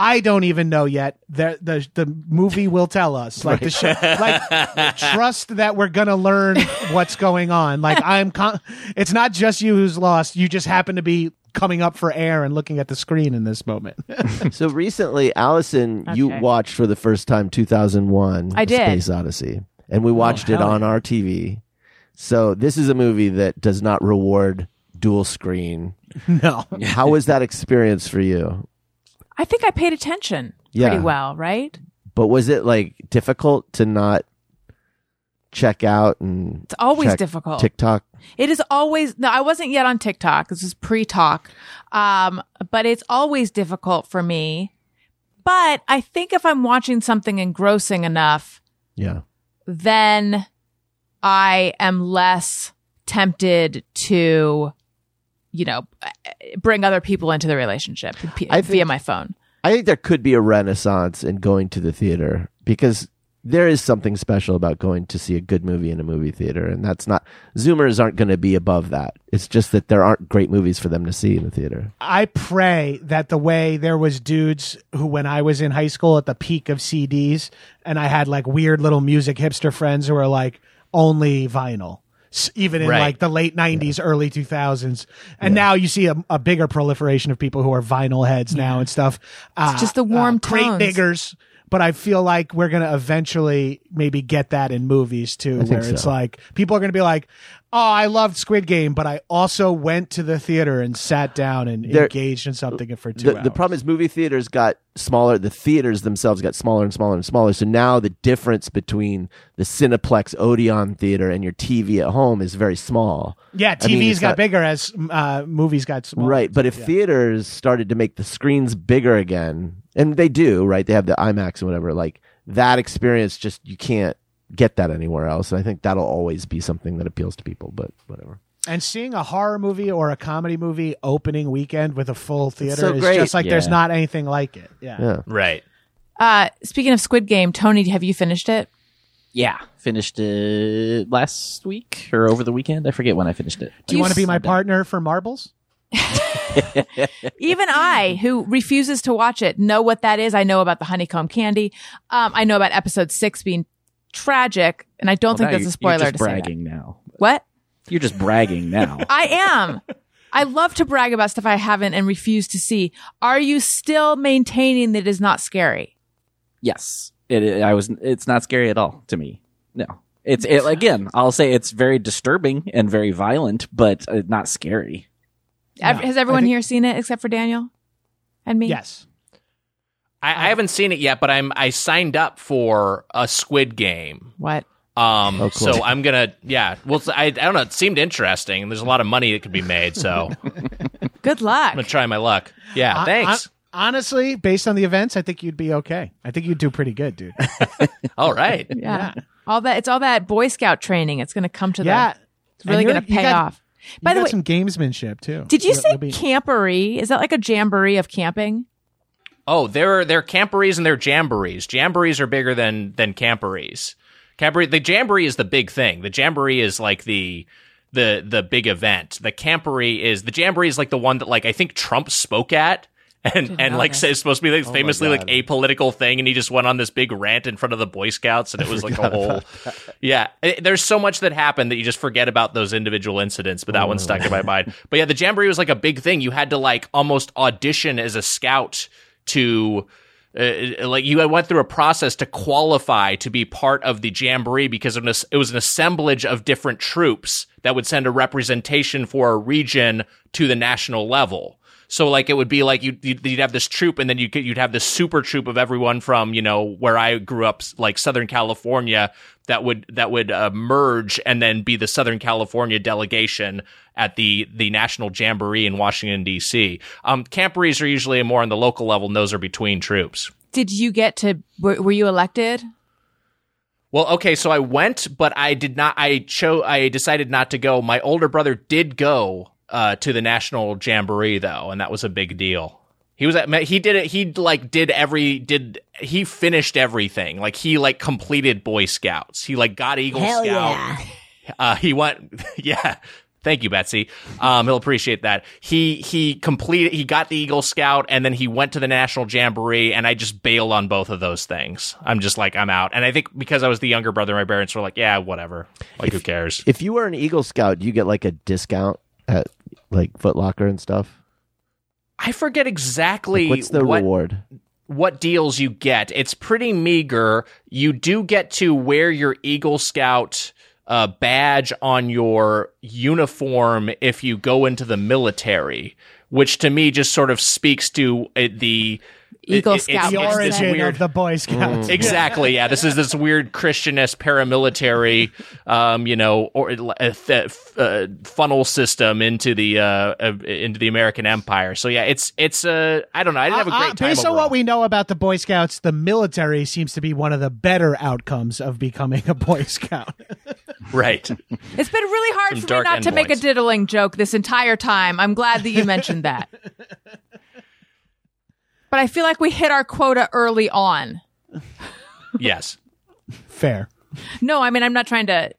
I don't even know yet. The the the movie will tell us. Like the show, like trust that we're gonna learn what's going on. Like I'm, con- it's not just you who's lost. You just happen to be coming up for air and looking at the screen in this moment. so recently, Allison, you watched for the first time 2001 I did. Space Odyssey. And we watched it hell on our TV. So this is a movie that does not reward dual screen. no, How was that experience for you? I think I paid attention Yeah. pretty well, right? But was it like difficult to not check out and It's always check difficult. TikTok? It is always no. I wasn't yet on TikTok. This is pre-talk, um, but it's always difficult for me. But I think if I'm watching something engrossing enough, Yeah. Then I am less tempted to, you know, bring other people into the relationship p- I via my phone. I think there could be a renaissance in going to the theater because there is something special about going to see a good movie in a movie theater. And that's not, Zoomers aren't going to be above that. It's just that there aren't great movies for them to see in the theater. I pray that the way there was dudes who, when I was in high school at the peak of CDs, and I had like weird little music hipster friends who were like only vinyl, even in Right. like the late '90s, early 2000s, and now you see a, a bigger proliferation of people who are vinyl heads now and stuff. Uh, just the warm uh, crate diggers. But I feel like we're gonna eventually maybe get that in movies too, where it's like people are gonna be like, Oh, I loved Squid Game, but I also went to the theater and sat down and engaged in something for two The, hours. the problem is movie theaters got smaller. The theaters themselves got smaller and smaller and smaller. So now the difference between the Cineplex Odeon theater and your TV at home is very small. yeah, I mean, TVs got not- bigger as uh, movies got smaller. Right, but if theaters started to make the screens bigger again, and they do, right? They have the IMAX and whatever. Like that experience, just you can't get that anywhere else. And I think that'll always be something that appeals to people. But whatever. And seeing a horror movie or a comedy movie opening weekend with a full theater so is great. just like there's not anything like it. Yeah. Yeah. Right. Uh, speaking of Squid Game, Tony, have you finished it? Yeah, finished it last week or over the weekend. I forget when I finished it. Do you want to be my partner for marbles? Even I, who refuses to watch it, know what that is. I know about the honeycomb candy. Um, I know about episode six being tragic, and I don't Well, think that's a spoiler You're just to say that. bragging now. What? You're just bragging now. I am. I love to brag about stuff I haven't and refuse to see. Are you still maintaining that it is not scary? yes, it, it- I was. It's not scary at all to me. No, it's it, again. I'll say it's very disturbing and very violent, but uh, not scary. Ev- No, Has everyone think- here seen it except for Daniel and me? Yes. I, I haven't seen it yet, but I'm I signed up for a Squid Game. What? Um, Oh, cool. so I'm gonna, yeah. Well, I, I don't know. It seemed interesting. There's a lot of money that could be made, so good luck. I'm gonna try my luck. Yeah, Hon- thanks. hon- honestly, based on the events, I think you'd be okay. I think you'd do pretty good, dude. All right. Yeah. All that. It's all that Boy Scout training. It's going to come to yeah. the. It's really going to pay got- off. You By the got way, some gamesmanship too. did you You'll- say you'll be- camporee? Is that like a jamboree of camping? Oh, there are there are camporees and there are jamborees. Jamborees are bigger than than camperies. Camporee, the jamboree is the big thing. The jamboree is like the the the big event. The camporee is the jamboree is like the one that like I think Trump spoke at. And and like this. says supposed to be like famously like apolitical thing, and he just went on this big rant in front of the Boy Scouts, and it was like a whole, yeah. It- there's so much that happened that you just forget about those individual incidents, but that one stuck in my mind. But yeah, the jamboree was like a big thing. You had to like almost audition as a scout to uh, like you went through a process to qualify to be part of the jamboree because of this, it was an assemblage of different troops that would send a representation for a region to the national level. So like it would be like you'd, you'd you'd have this troop and then you could, you'd have this super troop of everyone from you know where I grew up like Southern California that would that would uh, merge and then be the Southern California delegation at the the national jamboree in Washington D.C. Um, camporees are usually more on the local level, and those are between troops. Did you get to? Were, were you elected? Well, okay, so I went, but I did not. I chose. I decided not to go. My older brother did go uh, to the national jamboree though, and that was a big deal. He was at. He did it. He like did every did. He finished everything. Like he like completed Boy Scouts. He like got Eagle Hell Scout. yeah. Uh, he went, yeah. Thank you, Betsy. Um, he'll appreciate that. He he completed. He got the Eagle Scout, and then he went to the National Jamboree. And I just bailed on both of those things. I'm just like, I'm out. And I think because I was the younger brother, my parents were like, yeah, whatever. Like, who cares? If you were an Eagle Scout, do you get like a discount at like Foot Locker and stuff? I forget exactly Like, what's the what reward? what deals you get. It's pretty meager. You do get to wear your Eagle Scout uh, badge on your uniform if you go into the military, which to me just sort of speaks to uh, the Eagle it- it- Scout it's- the it's Outfit. this origin weird- of the Boy Scouts. Exactly. Yeah. This is this weird Christianist paramilitary, um, you know, or uh, th- uh, funnel system into the uh, uh, into the American Empire. So yeah, it's it's uh, I don't know. I didn't have a Uh, great uh, time. based on what we know about the Boy Scouts, the military seems to be one of the better outcomes of becoming a Boy Scout. right. It's been really hard Some for me not to make a diddling joke this entire time. I'm glad that you mentioned that. But I feel like we hit our quota early on. yes. Fair. No, I mean I'm not trying to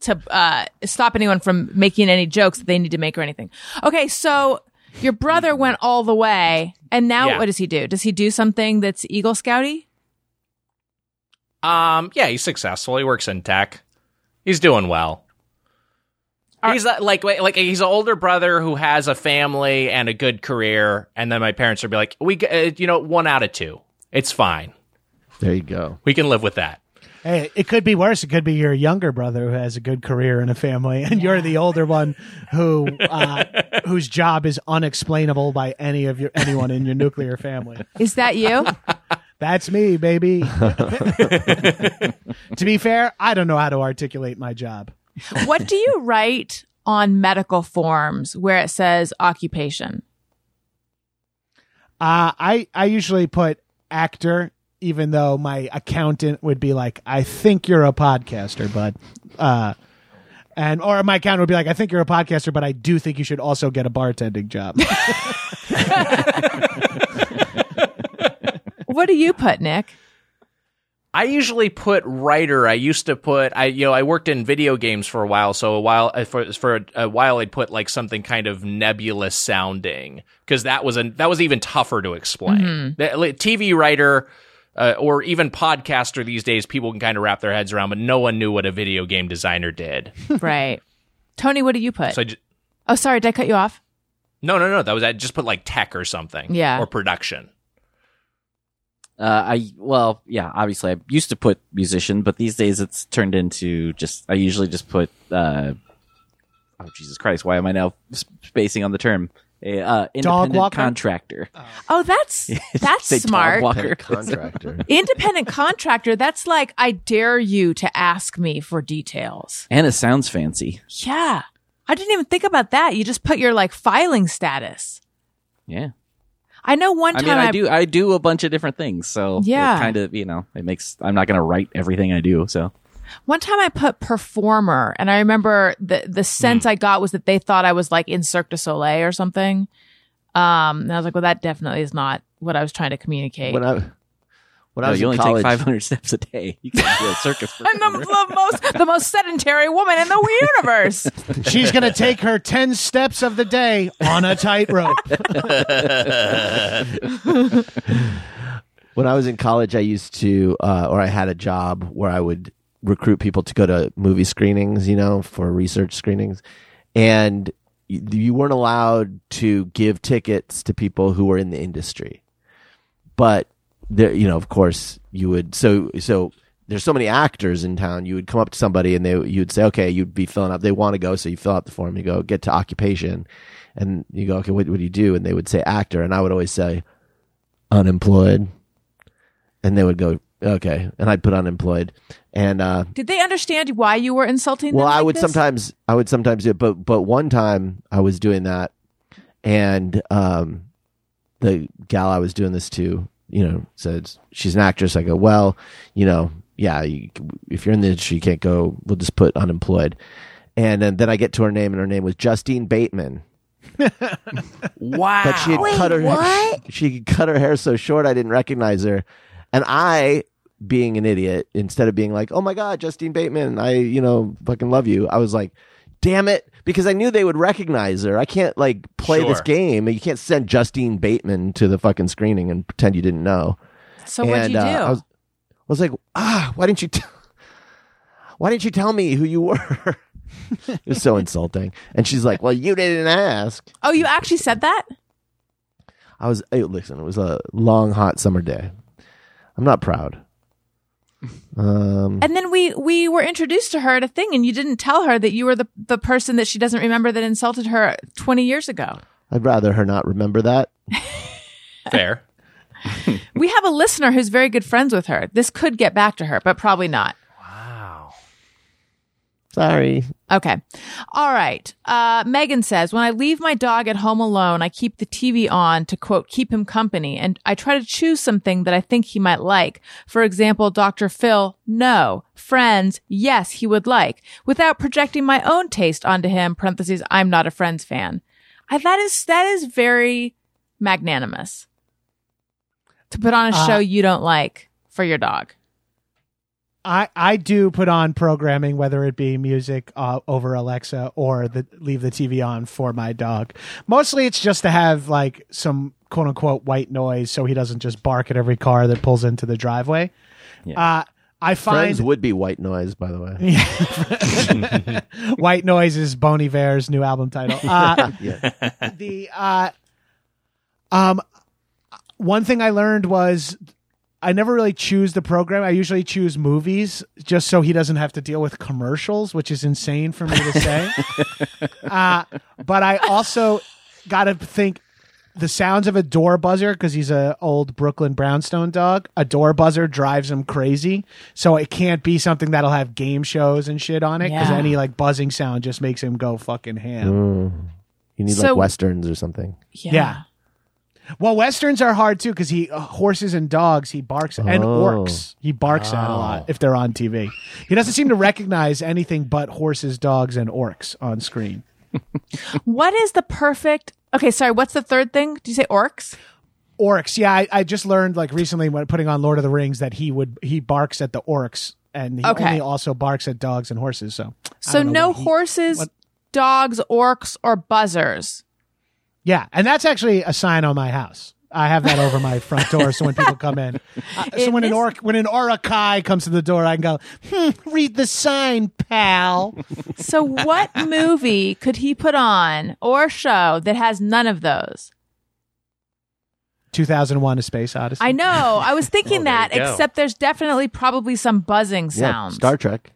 to uh, stop anyone from making any jokes that they need to make or anything. Okay, so your brother went all the way, and now Yeah. what does he do? Does he do something that's Eagle Scouty? Um. Yeah, he's successful. He works in tech. He's doing well. Are- he's like like he's an older brother who has a family and a good career, and then my parents would be like, "We, uh, you know, one out of two. It's fine. There you go. We can live with that." Hey, it could be worse. It could be your younger brother who has a good career and a family, and you're the older one who uh, whose job is unexplainable by any of your anyone in your nuclear family. Is that you? That's me, baby. to be fair, I don't know how to articulate my job. What do you write on medical forms where it says occupation? Uh, I I usually put actor, even though my accountant would be like, "I think you're a podcaster, bud," uh, and or my accountant would be like, "I think you're a podcaster, but I do think you should also get a bartending job." What do you put, Nick? I usually put writer. I used to put I you know I worked in video games for a while, so a while uh, for for a while I'd put like something kind of nebulous sounding because that was a that was even tougher to explain. The- like, TV writer uh, or even podcaster these days, people can kind of wrap their heads around, but no one knew what a video game designer did. right. Tony, what do you put? So I oh, sorry, did I cut you off? no, no, no, that was I just put like tech or something, Yeah. or production. Uh, I well, yeah. Obviously, I used to put musician, but these days it's turned into just. I usually just put. Uh, oh Jesus Christ! Why am I now spacing on the term? A uh, independent walker? contractor. Oh, that's that's smart. walker. contractor. Independent contractor. That's like I dare you to ask me for details. and it sounds fancy. Yeah. I didn't even think about that. You just put your like filing status. Yeah. I know one time. I time mean, I do. I do a bunch of different things, so Yeah. kind of you know, it makes. I'm not going to write everything I do. So One time I put performer and I remember the the sense Hmm. I got was that they thought I was like in Cirque du Soleil or something. Um and I was like, well that definitely is not what I was trying to communicate. when I when I was you in only college, take 500 steps a day. You can do a circus. I'm the, the most the most sedentary woman in the universe. She's gonna take her ten steps of the day on a tightrope. when I was in college, I used to, uh, or I had a job where I would recruit people to go to movie screenings, you know, for research screenings, and you, you weren't allowed to give tickets to people who were in the industry, but there, you know, of course, you would. So, so there's so many actors in town. You would come up to somebody and they, you'd say, okay, you'd be filling out. They want to go, so you fill out the form. You go get to occupation, and you go, okay, what, what do you do? And they would say actor, and I would always say unemployed and they would go okay and i'd put unemployed and uh Did they understand why you were insulting them? well i would this? sometimes i would sometimes do it but but one time i was doing that and um the gal i was doing this to you know said she's an actress i go well you know yeah you, if you're in the industry you can't go we'll just put unemployed and, then then i get to her name and her name was justine bateman Wow. but she had cut her what? she cut her hair so short I didn't recognize her. And I, being an idiot, instead of being like, "Oh my god, Justine Bateman, I you know fucking love you," I was like, "Damn it!" Because I knew they would recognize her. I can't like play this game. You can't send Justine Bateman to the fucking screening and pretend you didn't know. So what'd and, you do? uh, I was, I was like, ah, why didn't you? T- why didn't you tell me who you were? it was so insulting. And she's like, "Well, you didn't ask." oh, you actually said that? I was hey, listen. It was a long, hot summer day. I'm not proud. Um, And then we we were introduced to her at a thing, and you didn't tell her that you were the the person that she doesn't remember that insulted her twenty years ago. I'd rather her not remember that. Fair. We have a listener who's very good friends with her. This could get back to her, but probably not. Sorry. Okay. All right. Uh, Megan says, when I leave my dog at home alone, I keep the TV on to quote, keep him company. And I try to choose something that I think he might like. For example, Dr. Phil, no. Friends, yes, he would like without projecting my own taste onto him. Parentheses, I'm not a Friends fan. I, that is, that is very magnanimous to put on a Uh, show you don't like for your dog. I, I do put on programming, whether it be music uh, over Alexa or the leave the TV on for my dog. Mostly, it's just to have like some quote unquote white noise, so he doesn't just bark at every car that pulls into the driveway. Uh, I Friends find would be white noise, by the way. white noise is Bon Iver's new album title. Uh, Yeah. the uh, um, one thing I learned was I never really choose the program. I usually choose movies just so he doesn't have to deal with commercials, which is insane for me to say. uh, but I also got to think the sounds of a door buzzer because he's a old Brooklyn brownstone dog. A door buzzer drives him crazy, so it can't be something that'll have game shows and shit on it because Yeah. any like buzzing sound just makes him go fucking ham. Mm. You need So- like westerns or something. Yeah. Yeah. Well, westerns are hard too because he uh, horses and dogs he barks and Oh. orcs he barks at a lot if they're on TV. He doesn't seem to recognize anything but horses, dogs, and orcs on screen. What is the perfect? Okay, sorry. What's the third thing? Do you say orcs? Orcs, yeah, I, I just learned like recently when putting on Lord of the Rings that he would he barks at the orcs and he Okay. only also barks at dogs and horses. So I So don't know no what he- horses, what- dogs, orcs, or buzzers. Yeah, and that's actually a sign on my house. I have that over my front door, so when people come in, uh, so when an this- orc, when an Uruk-hai comes to the door, I can go, hmm, "Read the sign, pal." So what movie could he put on or show that has none of those? 2001: A Space Odyssey. I know. I was thinking Oh, that, except there's definitely probably some buzzing Yeah, sounds. Star Trek.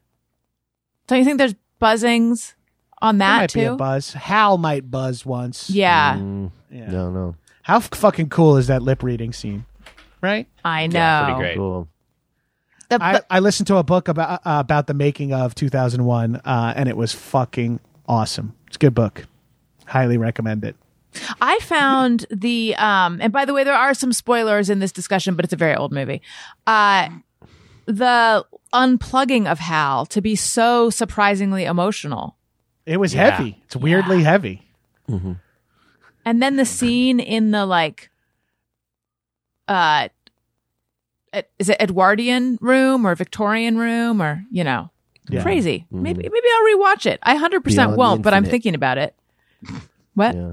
Don't you think there's buzzings on There that might be a too? buzz. Hal might buzz once. Yeah, Mm, Yeah. No, no. How f- fucking cool is that lip reading scene? Right. I know. Yeah, pretty great. Cool. The- I, I listened to a book about uh, about the making of 2001, uh, and it was fucking awesome. It's a good book. Highly recommend it. I found the um and by the way there are some spoilers in this discussion but it's a very old movie. Uh the unplugging of Hal to be so surprisingly emotional. It was Yeah. heavy. It's weirdly heavy. And then the scene in the like uh Ed- is it Edwardian room or Victorian room or you know Yeah. crazy. Maybe maybe I'll rewatch it. I 100% the won't, but I'm Infinite. thinking about it. What? Yeah.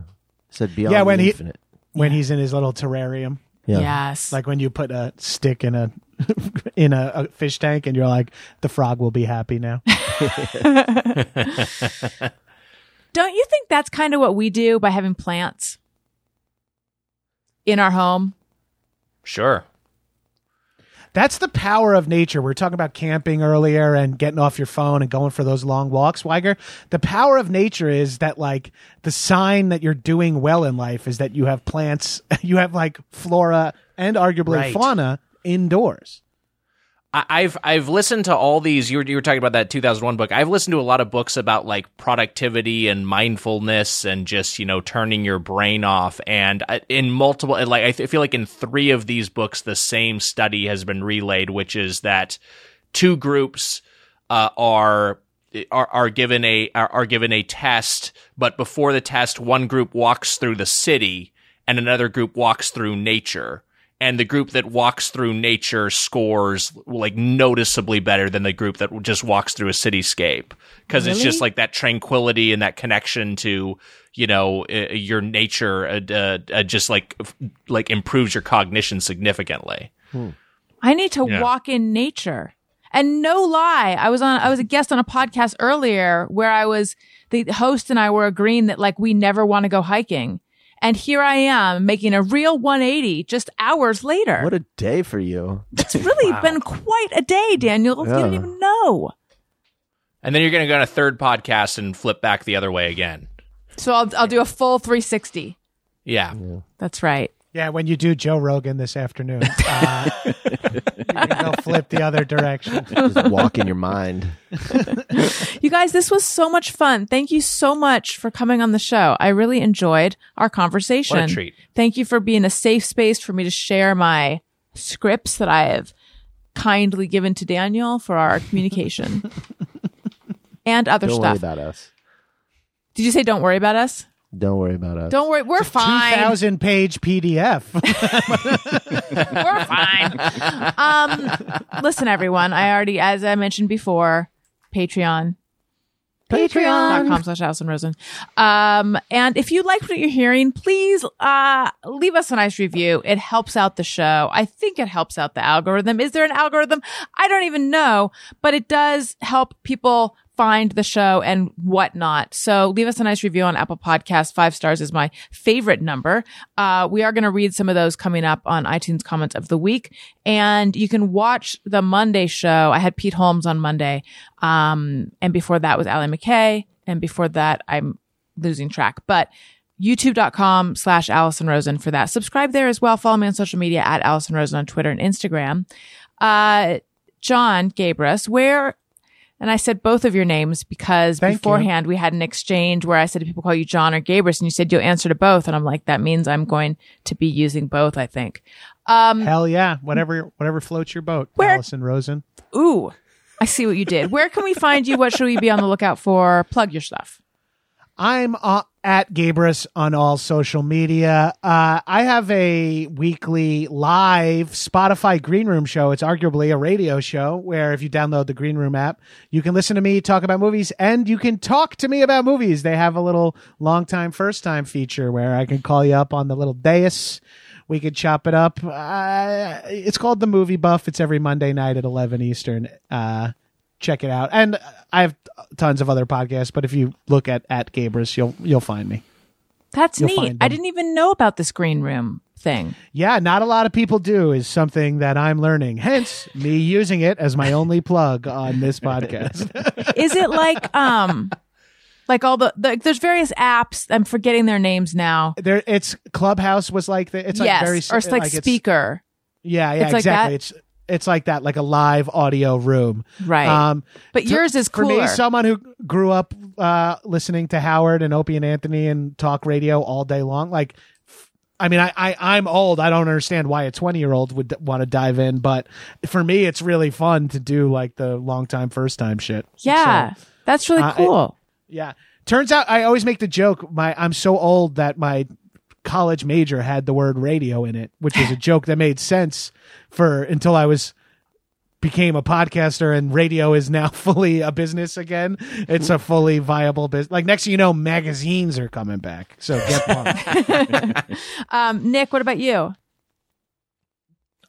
Said beyond Yeah, when the he- infinite. When he's in his little terrarium, Yeah. Yes. like when you put a stick in a in a, a fish tank, and you're like, the frog will be happy now. Don't you think that's kind of what we do by having plants in our home? Sure. That's the power of nature. We are talking about camping earlier and getting off your phone and going for those long walks, Wiger. The power of nature is that like the sign that you're doing well in life is that you have plants, you have like flora and arguably Right. fauna indoors. I've I've listened to all these. You were, you were talking about that 2001 book. I've listened to a lot of books about like productivity and mindfulness and just you know turning your brain off. And in multiple, like I feel like in three of these books, the same study has been relayed, which is that two groups uh, are. Are, are given a are, are given a test, but before the test, one group walks through the city and another group walks through nature and the group that walks through nature scores like noticeably better than the group that just walks through a cityscape because it's just like that tranquility and that connection to you know uh, your nature uh, uh, uh, just like f- like improves your cognition significantly I need to Yeah. walk in nature. And no lie, I was on I was a guest on a podcast earlier where I was the host and I were agreeing that like we never want to go hiking. And here I am making a real 180 just hours later. What a day for you. it's really been quite a day, Daniel. You didn't even know. and then you're going to go on a third podcast and flip back the other way again So I'll I'll do a full 360. yeah That's right. Yeah, when you do Joe Rogan this afternoon, uh, you can go flip the other direction. Just walk in your mind. You guys, this was so much fun. Thank you so much for coming on the show. I really enjoyed our conversation. What a treat. Thank you for being a safe space for me to share my scripts that I have kindly given to Daniel for our communication and other Don't worry stuff. about us. Did you say don't worry about us? Don't worry about us. Don't worry. We're fine. 2,000 page PDF. We're fine. um, listen, everyone. I already, as I mentioned before, Patreon. Patreon.com slash Allison Rosen. Um, and if you like what you're hearing, please, uh, leave us a nice review. It helps out the show. I think it helps out the algorithm. Is there an algorithm? I don't even know, but it does help people find the show and whatnot. So leave us a nice review on Apple Podcast. Five stars is my favorite number. Uh, we are going to read some of those coming up on iTunes comments of the week. And you can watch the Monday show. I had Pete Holmes on Monday. Um, and before that was Allie McKay. And before that, I'm losing track, but youtube.com slash Allison Rosen for that. Subscribe there as well. Follow me on social media at Allison Rosen on Twitter and Instagram. Uh, John Gabrus, where, and I said both of your names because Thank you. beforehand we had an exchange where I said, people call you John or Gabrus? And you said you'll answer to both. And I'm like, that means I'm going to be using both, I think. Um, Hell yeah. Whatever whatever floats your boat, Where- Allison Rosen. ooh, I see what you did. Where can we find you? What should we be on the lookout for? Plug your stuff. I'm uh, at Gabrus on all social media. Uh, I have a weekly live Spotify Green Room show. It's arguably a radio show where if you download the Green Room app, you can listen to me talk about movies and you can talk to me about movies. They have a little long time, first time feature where I can call you up on the little dais. We could chop it up. Uh, it's called The Movie Buff. It's every Monday night at 11 Eastern. Uh, check it out. And I have tons of other podcasts, but if you look at at Gabrus, you'll you'll find me. That's You'll neat. I didn't even know about this green room thing. Yeah, not a lot of people do is something that I'm learning. Hence me using it as my only plug on this podcast. Is it like um like all the, the there's various apps. I'm forgetting their names now. there, it's Clubhouse was like the, it's like yes, very or it's like, it's- speaker. yeah, yeah, it's like exactly. that? It's it's like that, like a live audio room. Right. Um, but yours is for me, someone who grew up uh, listening to Howard and Opie and Anthony and talk radio all day long, like. I mean, I, I I'm old. I don't understand why a 20 year old would want to dive in, but for me, it's really fun to do like the long time, first time shit. yeah. So, that's really uh, cool. yeah. Turns out I always make the joke. My I'm so old that my college major had the word radio in it, which was a joke that made sense for until I was became a podcaster and radio is now fully a business again. It's a fully viable business. Like next thing you know, magazines are coming back. So get pumped. um Nick, what about you?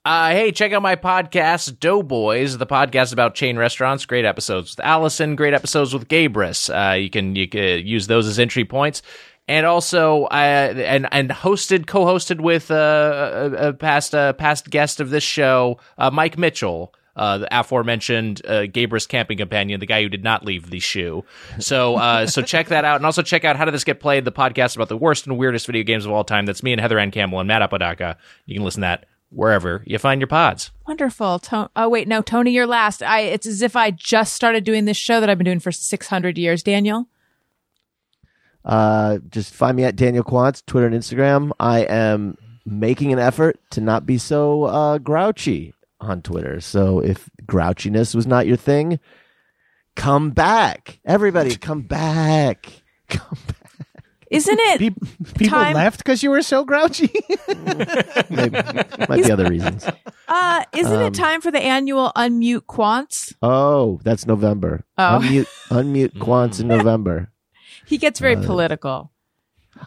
Uh, hey, check out my podcast, Doughboys, the podcast about chain restaurants. Great episodes with Allison, great episodes with Gabrus. Uh, you can you can use those as entry points. And also, uh, and and hosted, co-hosted with uh, a, a past uh, past guest of this show, uh, Mike Mitchell, uh, the aforementioned uh, Gabrus camping companion, the guy who did not leave the shoe. So, uh, so check that out, and also check out How Did This Get Played, the podcast about the worst and weirdest video games of all time. That's me and Heather Anne Campbell and Matt Apodaca. You can listen to that wherever you find your pods. Wonderful. To- oh wait, no, Tony, you're last. I it's as if I just started doing this show that I've been doing for 600 years, Daniel. Uh, just find me at Daniel Quantz, Twitter and Instagram. I am making an effort to not be so uh, grouchy on Twitter. So if grouchiness was not your thing, come back. Everybody, come back. Come back. Isn't it? Pe- People Time- left because you were so grouchy. Maybe. Might be other reasons. Uh, isn't Um, it time for the annual unmute Quantz? Oh, that's November. Oh. Unmute, unmute Quantz in November. He gets Uh, very political.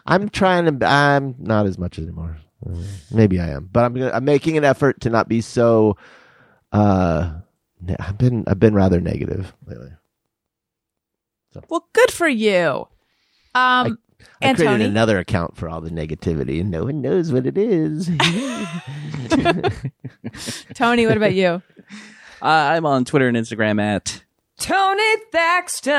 I'm trying to. I'm not as much anymore. Uh, maybe I am, but I'm. Gonna, I'm making an effort to not be so. Uh, I've been. I've been rather negative lately. Well, good for you. Um, I and created Tony, another account for all the negativity, and no one knows what it is. Tony, what about you? Uh, I'm on Twitter and Instagram at Tony Thaxton.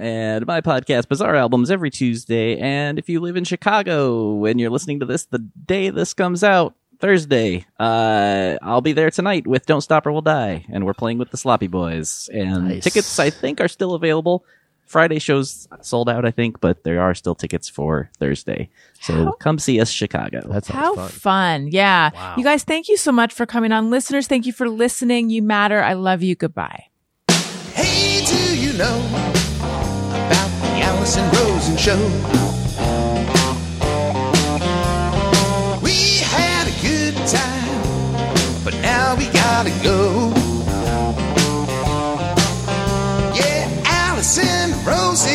and my podcast Bizarre Albums every Tuesday. And if you live in Chicago and you're listening to this the day this comes out, Thursday, uh, I'll be there tonight with Don't Stop or We'll Die, and we're playing with the Sloppy Boys. And Nice. tickets, I think, are still available. Friday shows sold out, I think, but there are still tickets for Thursday. So come see us, Chicago. That sounds How fun. fun. Yeah. Wow. You guys, thank you so much for coming on. Listeners, thank you for listening. You matter. I love you. Goodbye. Hey, do you know about the Allison Rosen show? We had a good time, but now we gotta go. Yeah, Allison Rosen.